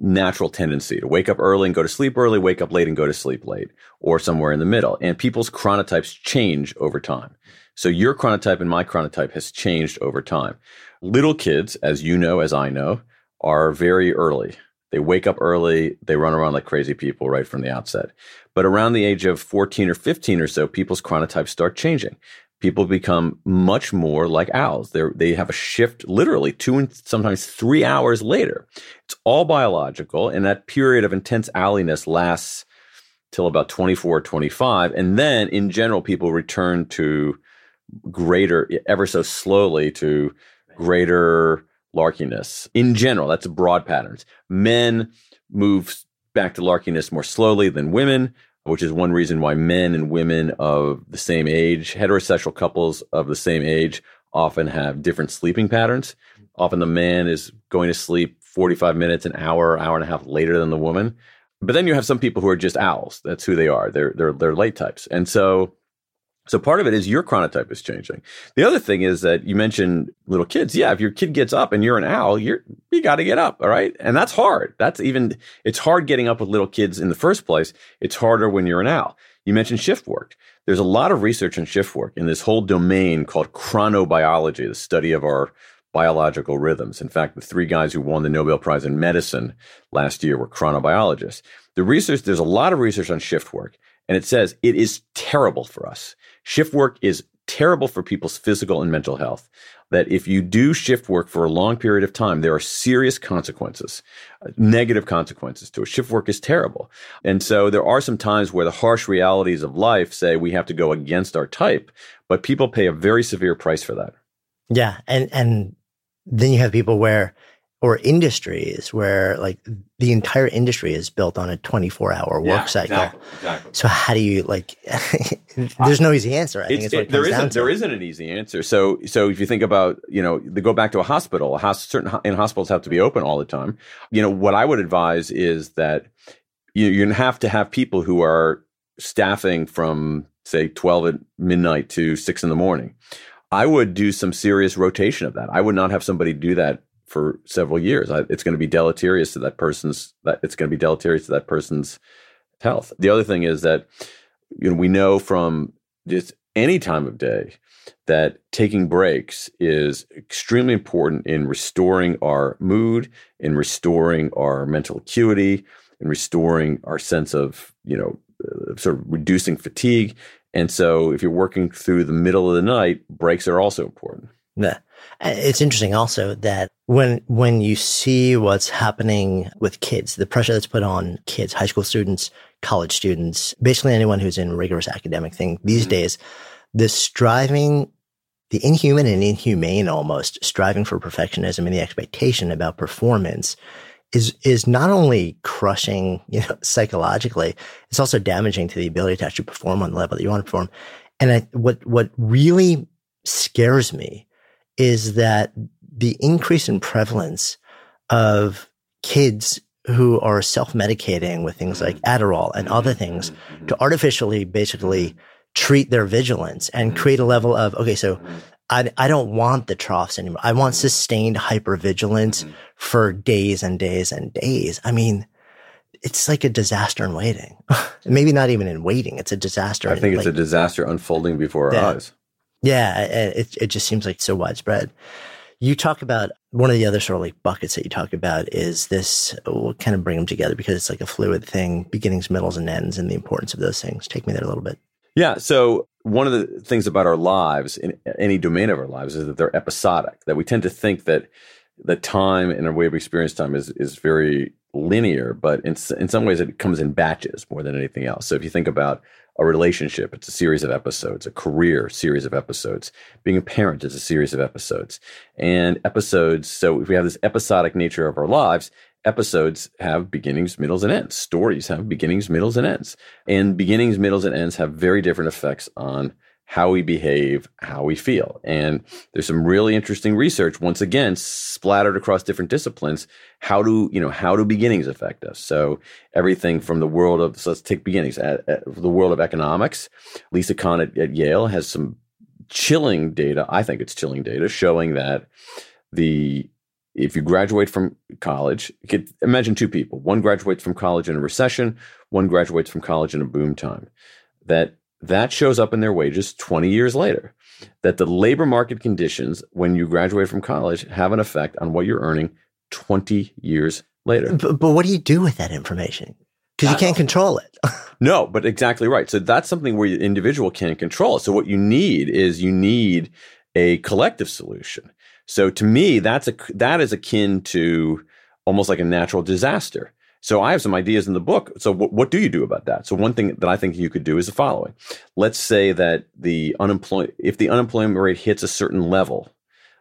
natural tendency to wake up early and go to sleep early, wake up late and go to sleep late, or somewhere in the middle. And people's chronotypes change over time. So your chronotype and my chronotype has changed over time. Little kids, as you know, as I know, are very early. They wake up early. They run around like crazy people right from the outset. But around the age of 14 or 15 or so, people's chronotypes start changing. People become much more like owls. They they have a shift literally two and sometimes three hours later. It's all biological, and that period of intense owliness lasts till about 24, 25. And then in general, people return to greater, ever so slowly to greater larkiness. In general, that's broad patterns. Men move back to larkiness more slowly than women, which is one reason why men and women of the same age, heterosexual couples of the same age, often have different sleeping patterns. Often the man is going to sleep 45 minutes, an hour, hour and a half later than the woman. But then you have some people who are just owls. That's who they are. They're they're they're late types. And so so part of it is your chronotype is changing. The other thing is that you mentioned little kids. Yeah, if your kid gets up and you're an owl, you're you got to get up, all right? And that's hard. That's even it's hard getting up with little kids in the first place. It's harder when you're an owl. You mentioned shift work. There's a lot of research on shift work in this whole domain called chronobiology, the study of our biological rhythms. In fact, the three guys who won the Nobel Prize in medicine last year were chronobiologists. The research, there's a lot of research on shift work, and it says it is terrible for us. Shift work is terrible for people's physical and mental health. That if you do shift work for a long period of time, there are serious consequences, uh, negative consequences to it. Shift work is terrible. And so there are some times where the harsh realities of life say we have to go against our type, but people pay a very severe price for that. Yeah. And, and then you have people where or industries where like the entire industry is built on a 24 hour yeah, work cycle. Exactly, exactly. So how do you like, *laughs* there's no easy answer. I think it's, it, there isn't, there isn't an easy answer. So, so if you think about, you know, the go back to a hospital, a certain in hospitals have to be open all the time. You know, what I would advise is that you, you're going to have to have people who are staffing from say 12 at midnight to six in the morning. I would do some serious rotation of that. I would not have somebody do that for several years. I, it's going to be deleterious to that person's that it's going to be deleterious to that person's health. The other thing is that you know we know from just any time of day that taking breaks is extremely important in restoring our mood, in restoring our mental acuity, in restoring our sense of, you know, uh, sort of reducing fatigue. And so if you're working through the middle of the night, breaks are also important. Yeah. It's interesting also that when when you see what's happening with kids, the pressure that's put on kids, high school students, college students, basically anyone who's in rigorous academic thing these mm-hmm. days, the striving, the inhuman and inhumane almost striving for perfectionism and the expectation about performance is is not only crushing, you know, *laughs* psychologically, it's also damaging to the ability to actually perform on the level that you want to perform. And I, what what really scares me is that the increase in prevalence of kids who are self-medicating with things like mm-hmm. Adderall and mm-hmm. other things mm-hmm. to artificially basically treat their vigilance and create a level of okay so I, I don't want the troughs anymore. I want sustained hypervigilance mm-hmm. for days and days and days. I mean, it's like a disaster in waiting. *laughs* Maybe not even in waiting. It's a disaster. I think it's like, a disaster unfolding before our yeah, eyes. Yeah. It, it just seems like so widespread. You talk about one of the other sort of like buckets that you talk about is this, we'll kind of bring them together because it's like a fluid thing, beginnings, middles, and ends, and the importance of those things. Take me there a little bit. Yeah. So one of the things about our lives in any domain of our lives is that they're episodic. That we tend to think that the time and our way of experience time is is very linear, but in in some ways it comes in batches more than anything else. So if you think about a relationship, it's a series of episodes. A career, series of episodes. Being a parent is a series of episodes, and episodes. So if we have this episodic nature of our lives, episodes have beginnings, middles, and ends. Stories have beginnings, middles, and ends. And beginnings, middles, and ends have very different effects on how we behave, how we feel. And there's some really interesting research, once again, splattered across different disciplines. How do, you know, how do beginnings affect us? So everything from the world of, so let's take beginnings, at, at the world of economics. Lisa Kahn at, at Yale has some chilling data. I think it's chilling data showing that the if you graduate from college, imagine two people. One graduates from college in a recession, one graduates from college in a boom time. That that shows up in their wages 20 years later. That the labor market conditions when you graduate from college have an effect on what you're earning 20 years later. But, but what do you do with that information? Because you uh, can't control it. *laughs* no, but exactly right. So that's something where the individual can't control. So what you need is you need a collective solution. So to me, that's a that is akin to almost like a natural disaster. So I have some ideas in the book. So what do you do about that? So one thing that I think you could do is the following. Let's say that the unemployment if the unemployment rate hits a certain level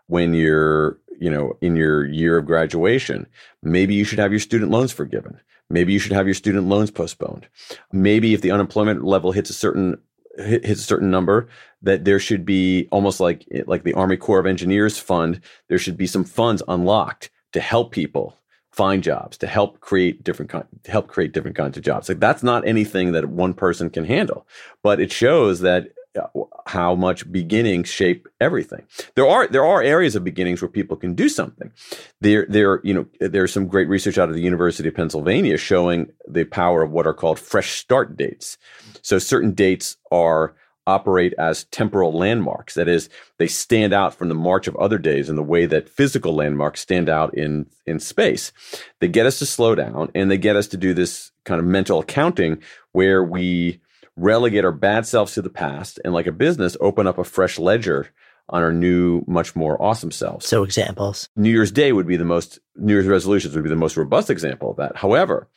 when you're, you know, in your year of graduation, maybe you should have your student loans forgiven. Maybe you should have your student loans postponed. Maybe if the unemployment level hits a certain hits a certain number that there should be almost like like the Army Corps of Engineers fund there should be some funds unlocked to help people find jobs to help create different to help create different kinds of jobs like that's not anything that one person can handle but it shows that uh, how much beginnings shape everything. There are there are areas of beginnings where people can do something. There there you know there's some great research out of the University of Pennsylvania showing the power of what are called fresh start dates. So certain dates are operate as temporal landmarks. That is, they stand out from the march of other days in the way that physical landmarks stand out in in space. They get us to slow down and they get us to do this kind of mental accounting where we relegate our bad selves to the past and like a business open up a fresh ledger on our new much more awesome selves so examples new year's day would be the most new year's resolutions would be the most robust example of that however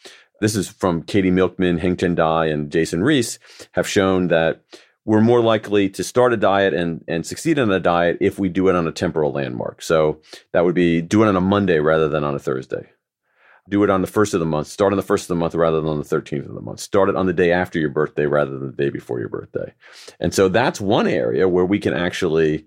this is from katy milkman hengchen dai and jason riis have shown that we're more likely to start a diet and, and succeed in a diet if we do it on a temporal landmark. So that would be do it on a Monday rather than on a Thursday do it on the first of the month. Start on the first of the month rather than on the 13th of the month. Start it on the day after your birthday rather than the day before your birthday. And so that's one area where we can actually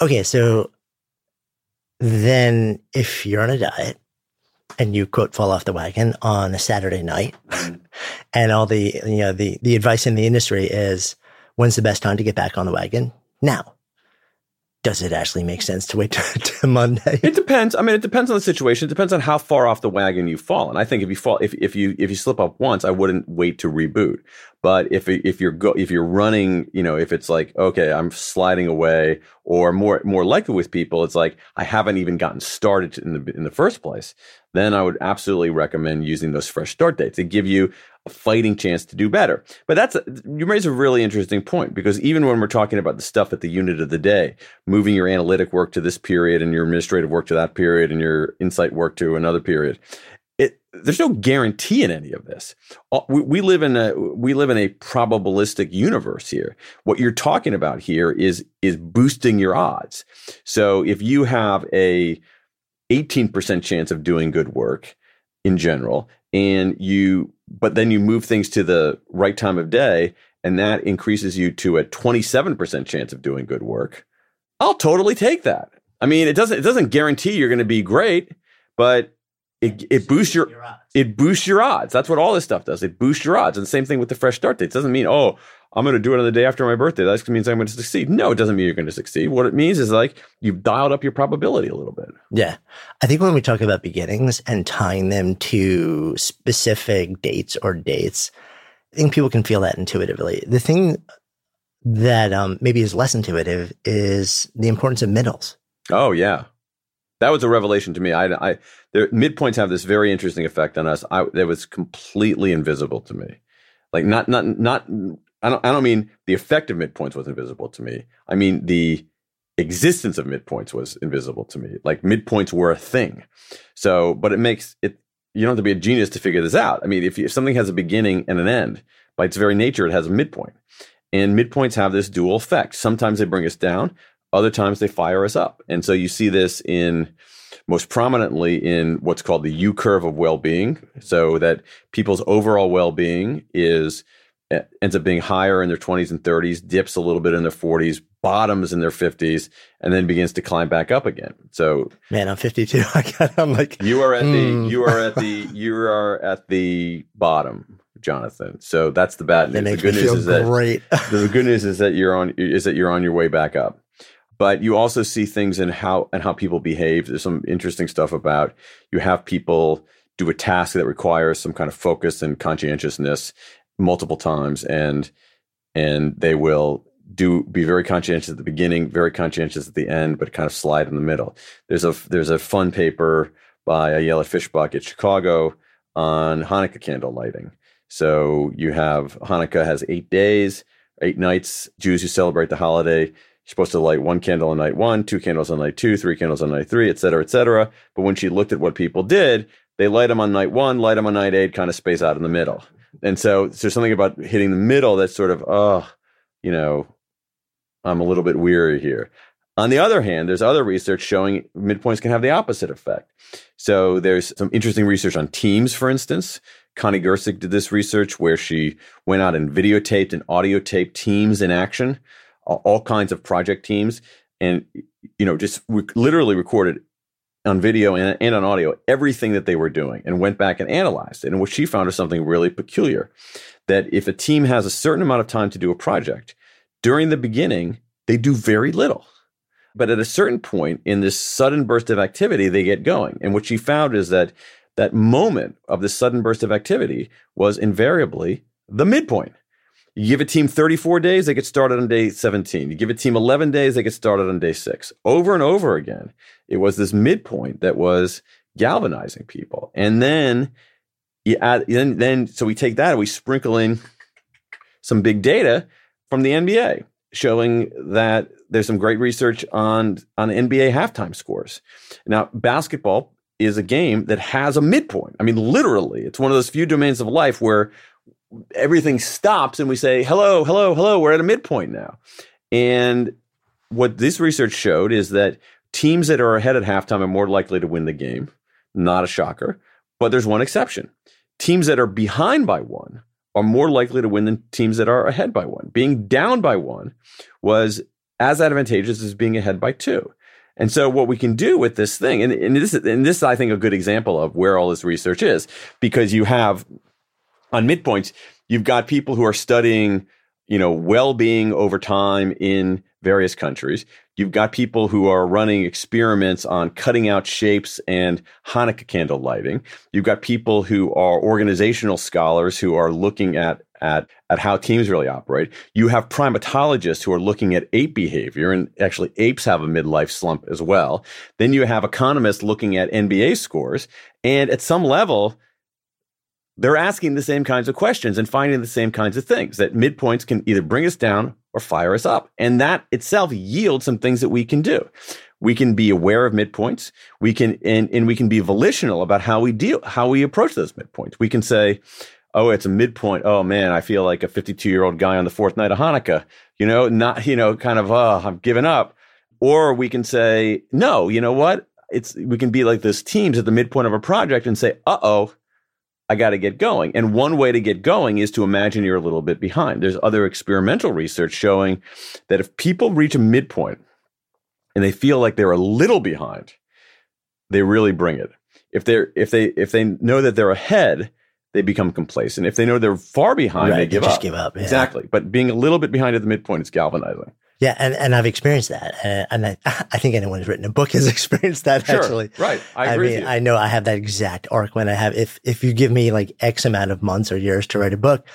Okay, so then if you're on a diet and you quote fall off the wagon on a Saturday night mm-hmm. and all the you know the the advice in the industry is when's the best time to get back on the wagon? Now does it actually make sense to wait *laughs* to, Monday? It depends. I mean, it depends on the situation. It depends on how far off the wagon you've fallen. I think if you fall, if, if you if you slip up once, I wouldn't wait to reboot. But if if you're go if you're running, you know, if it's like okay, I'm sliding away, or more more likely with people, it's like I haven't even gotten started in the in the first place. Then I would absolutely recommend using those fresh start dates. They give you a fighting chance to do better. But that's you raise a really interesting point because even when we're talking about the stuff at the unit of the day, moving your analytic work to this period and your administrative work to that period and your insight work to another period, it, there's no guarantee in any of this. Uh, we, we live in a we live in a probabilistic universe here. What you're talking about here is is boosting your odds. So if you have a 18% chance of doing good work in general and you but then you move things to the right time of day and that increases you to a 27% chance of doing good work. I'll totally take that. I mean it doesn't it doesn't guarantee you're going to be great but it, it boosts your, it boosts your odds. That's what all this stuff does. It boosts your odds and the same thing with the fresh start date it doesn't mean oh I'm going to do it on the day after my birthday. That means I'm going to succeed. No, it doesn't mean you're going to succeed. What it means is like you've dialed up your probability a little bit. Yeah. I think when we talk about beginnings and tying them to specific dates or dates, I think people can feel that intuitively. The thing that um, maybe is less intuitive is the importance of middles. Oh, yeah. That was a revelation to me. I, I, their midpoints have this very interesting effect on us. I, that was completely invisible to me like not not not I don't, I don't mean the effect of midpoints was invisible to me. I mean the existence of midpoints was invisible to me. Like midpoints were a thing. So, but it makes it, you don't have to be a genius to figure this out. I mean, if, if something has a beginning and an end, by its very nature, it has a midpoint. And midpoints have this dual effect. Sometimes they bring us down, other times they fire us up. And so you see this in most prominently in what's called the U curve of well being. So that people's overall well being is ends up being higher in their 20s and 30s, dips a little bit in their 40s, bottoms in their 50s, and then begins to climb back up again. So, man, I'm 52. *laughs* I got, I'm like, you are at the, hmm. you are at the, you are at the bottom, Jonathan. So that's the bad news. the good news is that *laughs* the good news is that you're on, is that you're on your way back up. But you also see things in how and how people behave. There's some interesting stuff about you have people do a task that requires some kind of focus and conscientiousness multiple times and and they will do be very conscientious at the beginning, very conscientious at the end, but kind of slide in the middle. There's a there's a fun paper by a Ayelet Fishbach at Chicago on Hanukkah candle lighting. So you have Hanukkah has eight days, eight nights. Jews who celebrate the holiday, you're supposed to light one candle on night one, two candles on night two, three candles on night three, et cetera, et cetera. But when she looked at what people did, they light them on night one, light them on night eight, kind of space out in the middle. And so there's something about hitting the middle that's sort of, oh, you know, I'm a little bit weary here. On the other hand, there's other research showing midpoints can have the opposite effect. So there's some interesting research on teams, for instance. Connie Gersick did this research where she went out and videotaped and audiotaped teams in action, all kinds of project teams, and you know just re- literally recorded on video and, and on audio everything that they were doing, and went back and analyzed it. And what she found is something really peculiar: that if a team has a certain amount of time to do a project, during the beginning they do very little but at a certain point in this sudden burst of activity, they get going. And what she found is that that moment of this sudden burst of activity was invariably the midpoint. You give a team 34 days, they get started on day 17. You give a team 11 days, they get started on day six. Over and over again, it was this midpoint that was galvanizing people. And then you add, then, then so we take that and we sprinkle in some big data from the NBA showing that there's some great research on on NBA halftime scores. Now, basketball is a game that has a midpoint. I mean, literally, it's one of those few domains of life where everything stops and we say, "Hello, hello, hello, we're at a midpoint now." And what this research showed is that teams that are ahead at halftime are more likely to win the game. Not a shocker, but there's one exception. Teams that are behind by one are more likely to win than teams that are ahead by one. Being down by one was as advantageous as being ahead by two. And so what we can do with this thing, and, and this and this I think a good example of where all this research is, because you have on midpoints, you've got people who are studying, you know, well-being over time in various countries. You've got people who are running experiments on cutting out shapes and Hanukkah candle lighting. You've got people who are organizational scholars who are looking at at, at how teams really operate. You have primatologists who are looking at ape behavior, and actually apes have a midlife slump as well. Then you have economists looking at NBA scores. And at some level, they're asking the same kinds of questions and finding the same kinds of things that midpoints can either bring us down or fire us up. And that itself yields some things that we can do. We can be aware of midpoints. We can, and, and we can be volitional about how we deal, how we approach those midpoints. We can say, Oh, it's a midpoint. Oh man, I feel like a 52 year old guy on the fourth night of Hanukkah, you know, not, you know, kind of, oh, I'm giving up. Or we can say, no, you know what? It's, we can be like this teams at the midpoint of a project and say, uh oh, I got to get going. And one way to get going is to imagine you're a little bit behind. There's other experimental research showing that if people reach a midpoint and they feel like they're a little behind, they really bring it. If they're if they if they know that they're ahead, they become complacent. If they know they're far behind, right, they give they just up. give up. Yeah. Exactly. But being a little bit behind at the midpoint is galvanizing. Yeah, and, and I've experienced that, uh, and I, *laughs* I think anyone who's written a book has *laughs* experienced that. Sure, actually, right? I agree. mean. I know I have that exact arc when I have. If if you give me like X amount of months or years to write a book,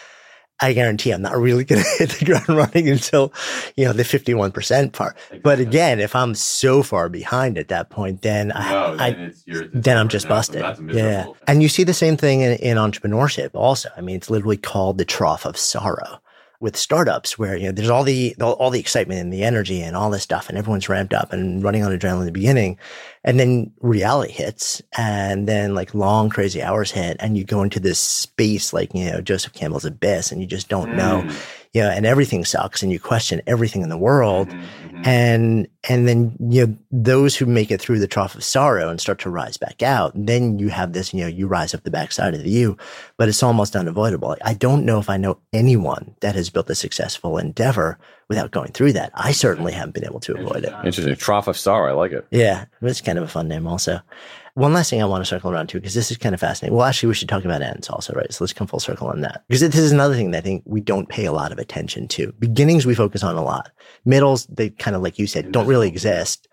I guarantee I'm not *laughs* really going to hit the ground running until you know the 51 percent part. But again, if I'm so far behind at that point, then I, I then I'm just busted. yeah, and you see the same thing in, in entrepreneurship also. I mean, it's literally called the trough of sorrow with startups where, you know, there's all the, all the excitement and the energy and all this stuff and everyone's ramped up and running on adrenaline in the beginning. And then reality hits and then like long crazy hours hit and you go into this space like, you know, Joseph Campbell's abyss and you just don't know, mm. You know, and everything sucks and you question everything in the world. Mm-hmm, mm-hmm. And, and then, you know, those who make it through the trough of sorrow and start to rise back out, then you have this, you know, you rise up the backside of the U, but it's almost unavoidable. I don't know if I know anyone that has built a successful endeavor without going through that. I certainly haven't been able to avoid it. Interesting. Trough of sorrow. I like it. Yeah, it's kind of a fun name also. One last thing I want to circle around to, because this is kind of fascinating. Well, actually, we should talk about ends also, right? So let's come full circle on that. Because this is another thing that I think we don't pay a lot of attention to. Beginnings, we focus on a lot. Middles, they kind of, like you said, don't really exist.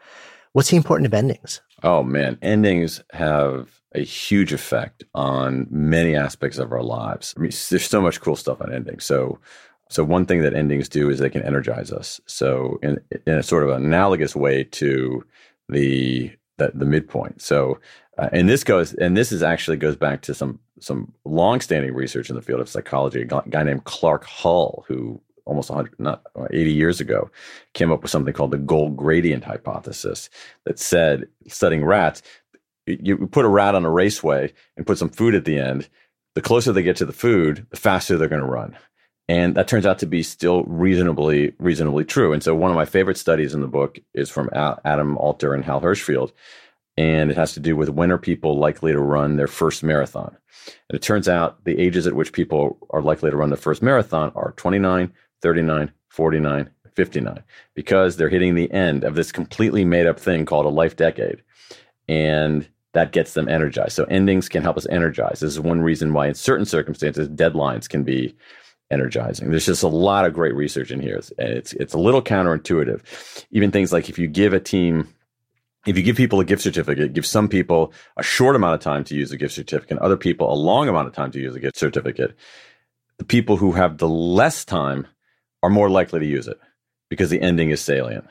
What's the importance of endings? Oh man, endings have a huge effect on many aspects of our lives. I mean, there's so much cool stuff on endings. So, so one thing that endings do is they can energize us. So, in, in a sort of analogous way to the the, the midpoint. So, uh, and this goes, and this is actually goes back to some some longstanding research in the field of psychology. A guy named Clark Hull, who almost 100, not 80 years ago, came up with something called the goal gradient hypothesis that said, studying rats, you put a rat on a raceway and put some food at the end. The closer they get to the food, the faster they're going to run. And that turns out to be still reasonably reasonably true. And so one of my favorite studies in the book is from Adam Alter and Hal Hershfield and it has to do with when are people likely to run their first marathon. And it turns out the ages at which people are likely to run their first marathon are 29, 39, 49, 59, because they're hitting the end of this completely made up thing called a life decade. And that gets them energized. So endings can help us energize. This is one reason why, in certain circumstances, deadlines can be energizing. There's just a lot of great research in here. and it's it's a little counterintuitive. Even things like if you give a team if you give people a gift certificate, give some people a short amount of time to use a gift certificate, other people a long amount of time to use a gift certificate, the people who have the less time are more likely to use it because the ending is salient.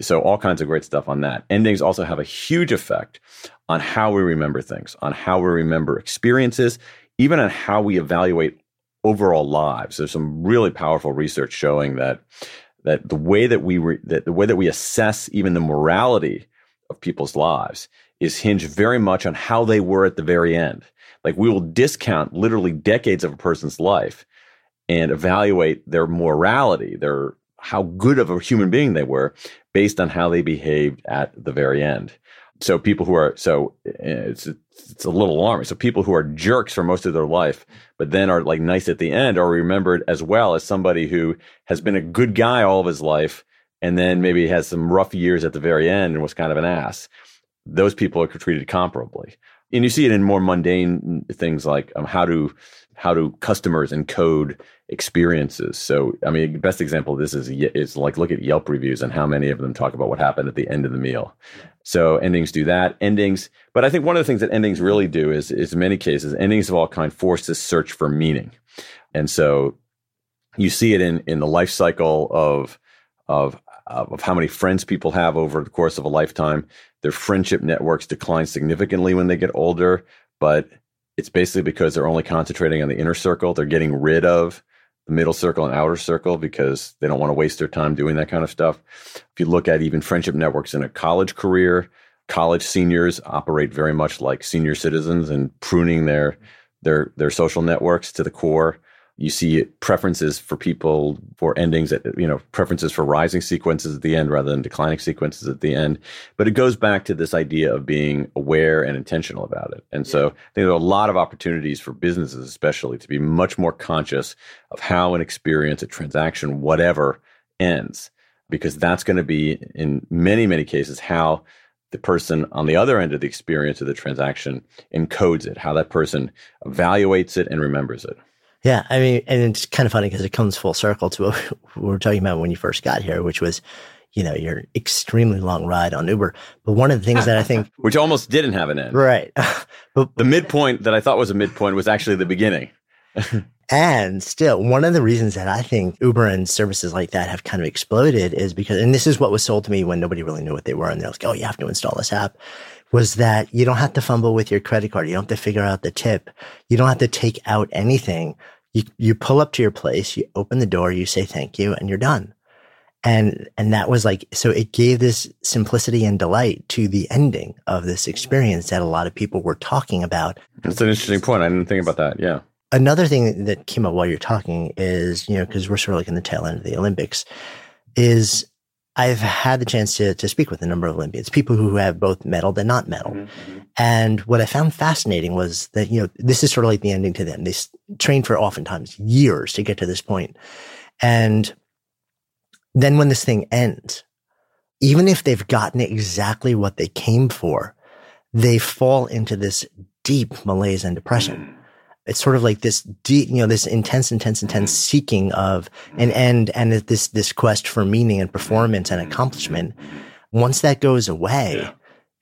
So all kinds of great stuff on that. Endings also have a huge effect on how we remember things, on how we remember experiences, even on how we evaluate overall lives. There's some really powerful research showing that that the way that we re, that the way that we assess even the morality of people's lives is hinged very much on how they were at the very end. Like we will discount literally decades of a person's life and evaluate their morality, their how good of a human being they were based on how they behaved at the very end. So people who are so eh, it's it's a little alarming. So people who are jerks for most of their life, but then are like nice at the end, are remembered as well as somebody who has been a good guy all of his life, and then maybe has some rough years at the very end and was kind of an ass. Those people are treated comparably, and you see it in more mundane things like um, how do how do customers encode experiences. So, I mean, the best example of this is is like look at Yelp reviews and how many of them talk about what happened at the end of the meal. So, endings do that. Endings, but I think one of the things that endings really do is, is in many cases, endings of all kind force this search for meaning, and so you see it in in the life cycle of of of how many friends people have over the course of a lifetime. Their friendship networks decline significantly when they get older, but it's basically because they're only concentrating on the inner circle. They're getting rid of the middle circle and outer circle because they don't want to waste their time doing that kind of stuff. If you look at even friendship networks in a college career, college seniors operate very much like senior citizens and pruning their their their social networks to the core. You see preferences for people for endings at, you know, preferences for rising sequences at the end rather than declining sequences at the end. But it goes back to this idea of being aware and intentional about it. And so I think there are a lot of opportunities for businesses, especially to be much more conscious of how an experience, a transaction, whatever ends, because that's going to be in many, many cases how the person on the other end of the experience of the transaction encodes it, how that person evaluates it and remembers it. Yeah, I mean, and it's kind of funny because it comes full circle to what *laughs* we were talking about when you first got here, which was, you know, your extremely long ride on Uber. But one of the things that I think, *laughs* which almost didn't have an end, right? *laughs* but the midpoint that I thought was a midpoint was actually the beginning. and still, one of the reasons that I think Uber and services like that have kind of exploded is because, and this is what was sold to me when nobody really knew what they were, and they're like, "Oh, you have to install this app." Was that you don't have to fumble with your credit card. You don't have to figure out the tip. You don't have to take out anything. You, you pull up to your place, you open the door, you say thank you, and you're done. And, and that was like, so it gave this simplicity and delight to the ending of this experience that a lot of people were talking about. That's an interesting point. I didn't think about that. Yeah. Another thing that came up while you're talking is, you know, because we're sort of like in the tail end of the Olympics, is I've had the chance to, to speak with a number of Olympians, people who have both medaled and not medaled. Mm-hmm. And what I found fascinating was that, you know, this is sort of like the ending to them. They train for oftentimes years to get to this point. And then when this thing ends, even if they've gotten exactly what they came for, they fall into this deep malaise and depression. Mm-hmm it's sort of like this deep, you know, this intense, intense, intense mm-hmm. seeking of an end and this, this quest for meaning and performance and accomplishment. Once that goes away yeah.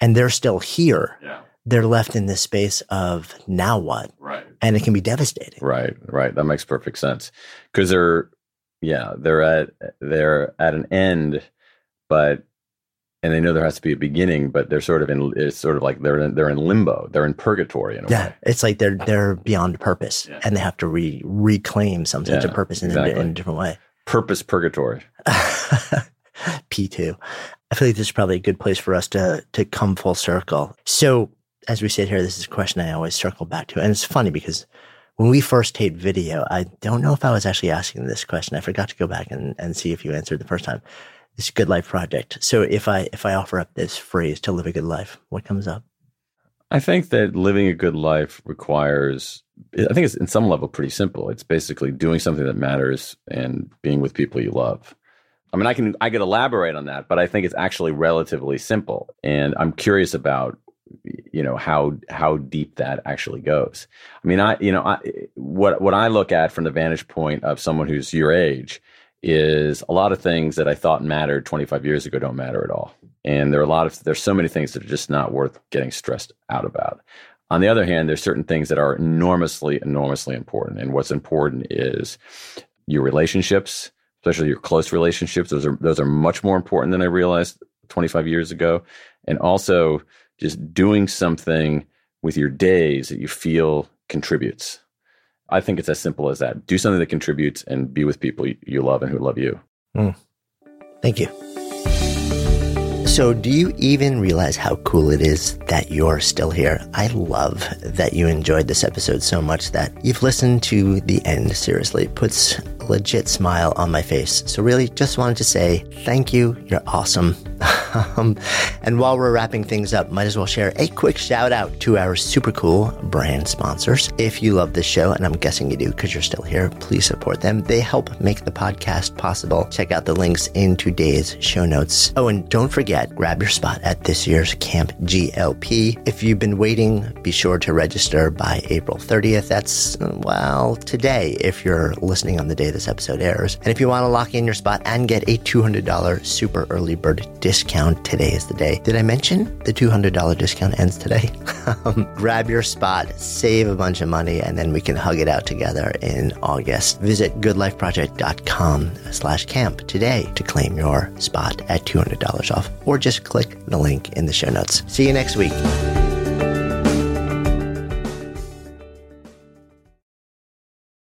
and they're still here, yeah. they're left in this space of now what? Right. And it can be devastating. Right. Right. That makes perfect sense. Cause they're, yeah, they're at, they're at an end, but and they know there has to be a beginning, but they're sort of in it's sort of like they're in, they're in limbo, they're in purgatory in a yeah, way. it's like they're they're beyond purpose, yeah. and they have to re reclaim some sense yeah, of purpose in, exactly. in, in, a different way. purpose purgatory. *laughs* P2. I feel like this is probably a good place for us to to come full circle. So as we sit here, this is a question I always circle back to. And it's funny because when we first taped video, I don't know if I was actually asking this question. I forgot to go back and, and see if you answered the first time. Good life project. So if I if I offer up this phrase to live a good life, what comes up? I think that living a good life requires I think it's in some level pretty simple. It's basically doing something that matters and being with people you love. I mean, I can I could elaborate on that, but I think it's actually relatively simple. And I'm curious about you know how how deep that actually goes. I mean, I you know I, what what I look at from the vantage point of someone who's your age is a lot of things that I thought mattered 25 years ago don't matter at all. And there are a lot of there's so many things that are just not worth getting stressed out about. On the other hand, there's certain things that are enormously, enormously important. And what's important is your relationships, especially your close relationships. Those are those are much more important than I realized 25 years ago. And also just doing something with your days that you feel contributes. I think it's as simple as that. Do something that contributes and be with people you love and who love you. Mm. Thank you. So, do you even realize how cool it is that you're still here? I love that you enjoyed this episode so much that you've listened to the end. Seriously, it puts a legit smile on my face. So, really, just wanted to say thank you. You're awesome. *laughs* Um, and while we're wrapping things up, might as well share a quick shout out to our super cool brand sponsors. If you love this show, and I'm guessing you do because you're still here, please support them. They help make the podcast possible. Check out the links in today's show notes. Oh, and don't forget, grab your spot at this year's Camp GLP. If you've been waiting, be sure to register by April 30th. That's, well, today if you're listening on the day this episode airs. And if you want to lock in your spot and get a $200 super early bird discount, discount. Today is the day. Did I mention the $200 discount ends today? *laughs* Um, grab your spot, save a bunch of money, and then we can hug it out together in August. Visit goodlifeproject.com slash camp today to claim your spot at $200 off, or just click the link in the show notes. See you next week.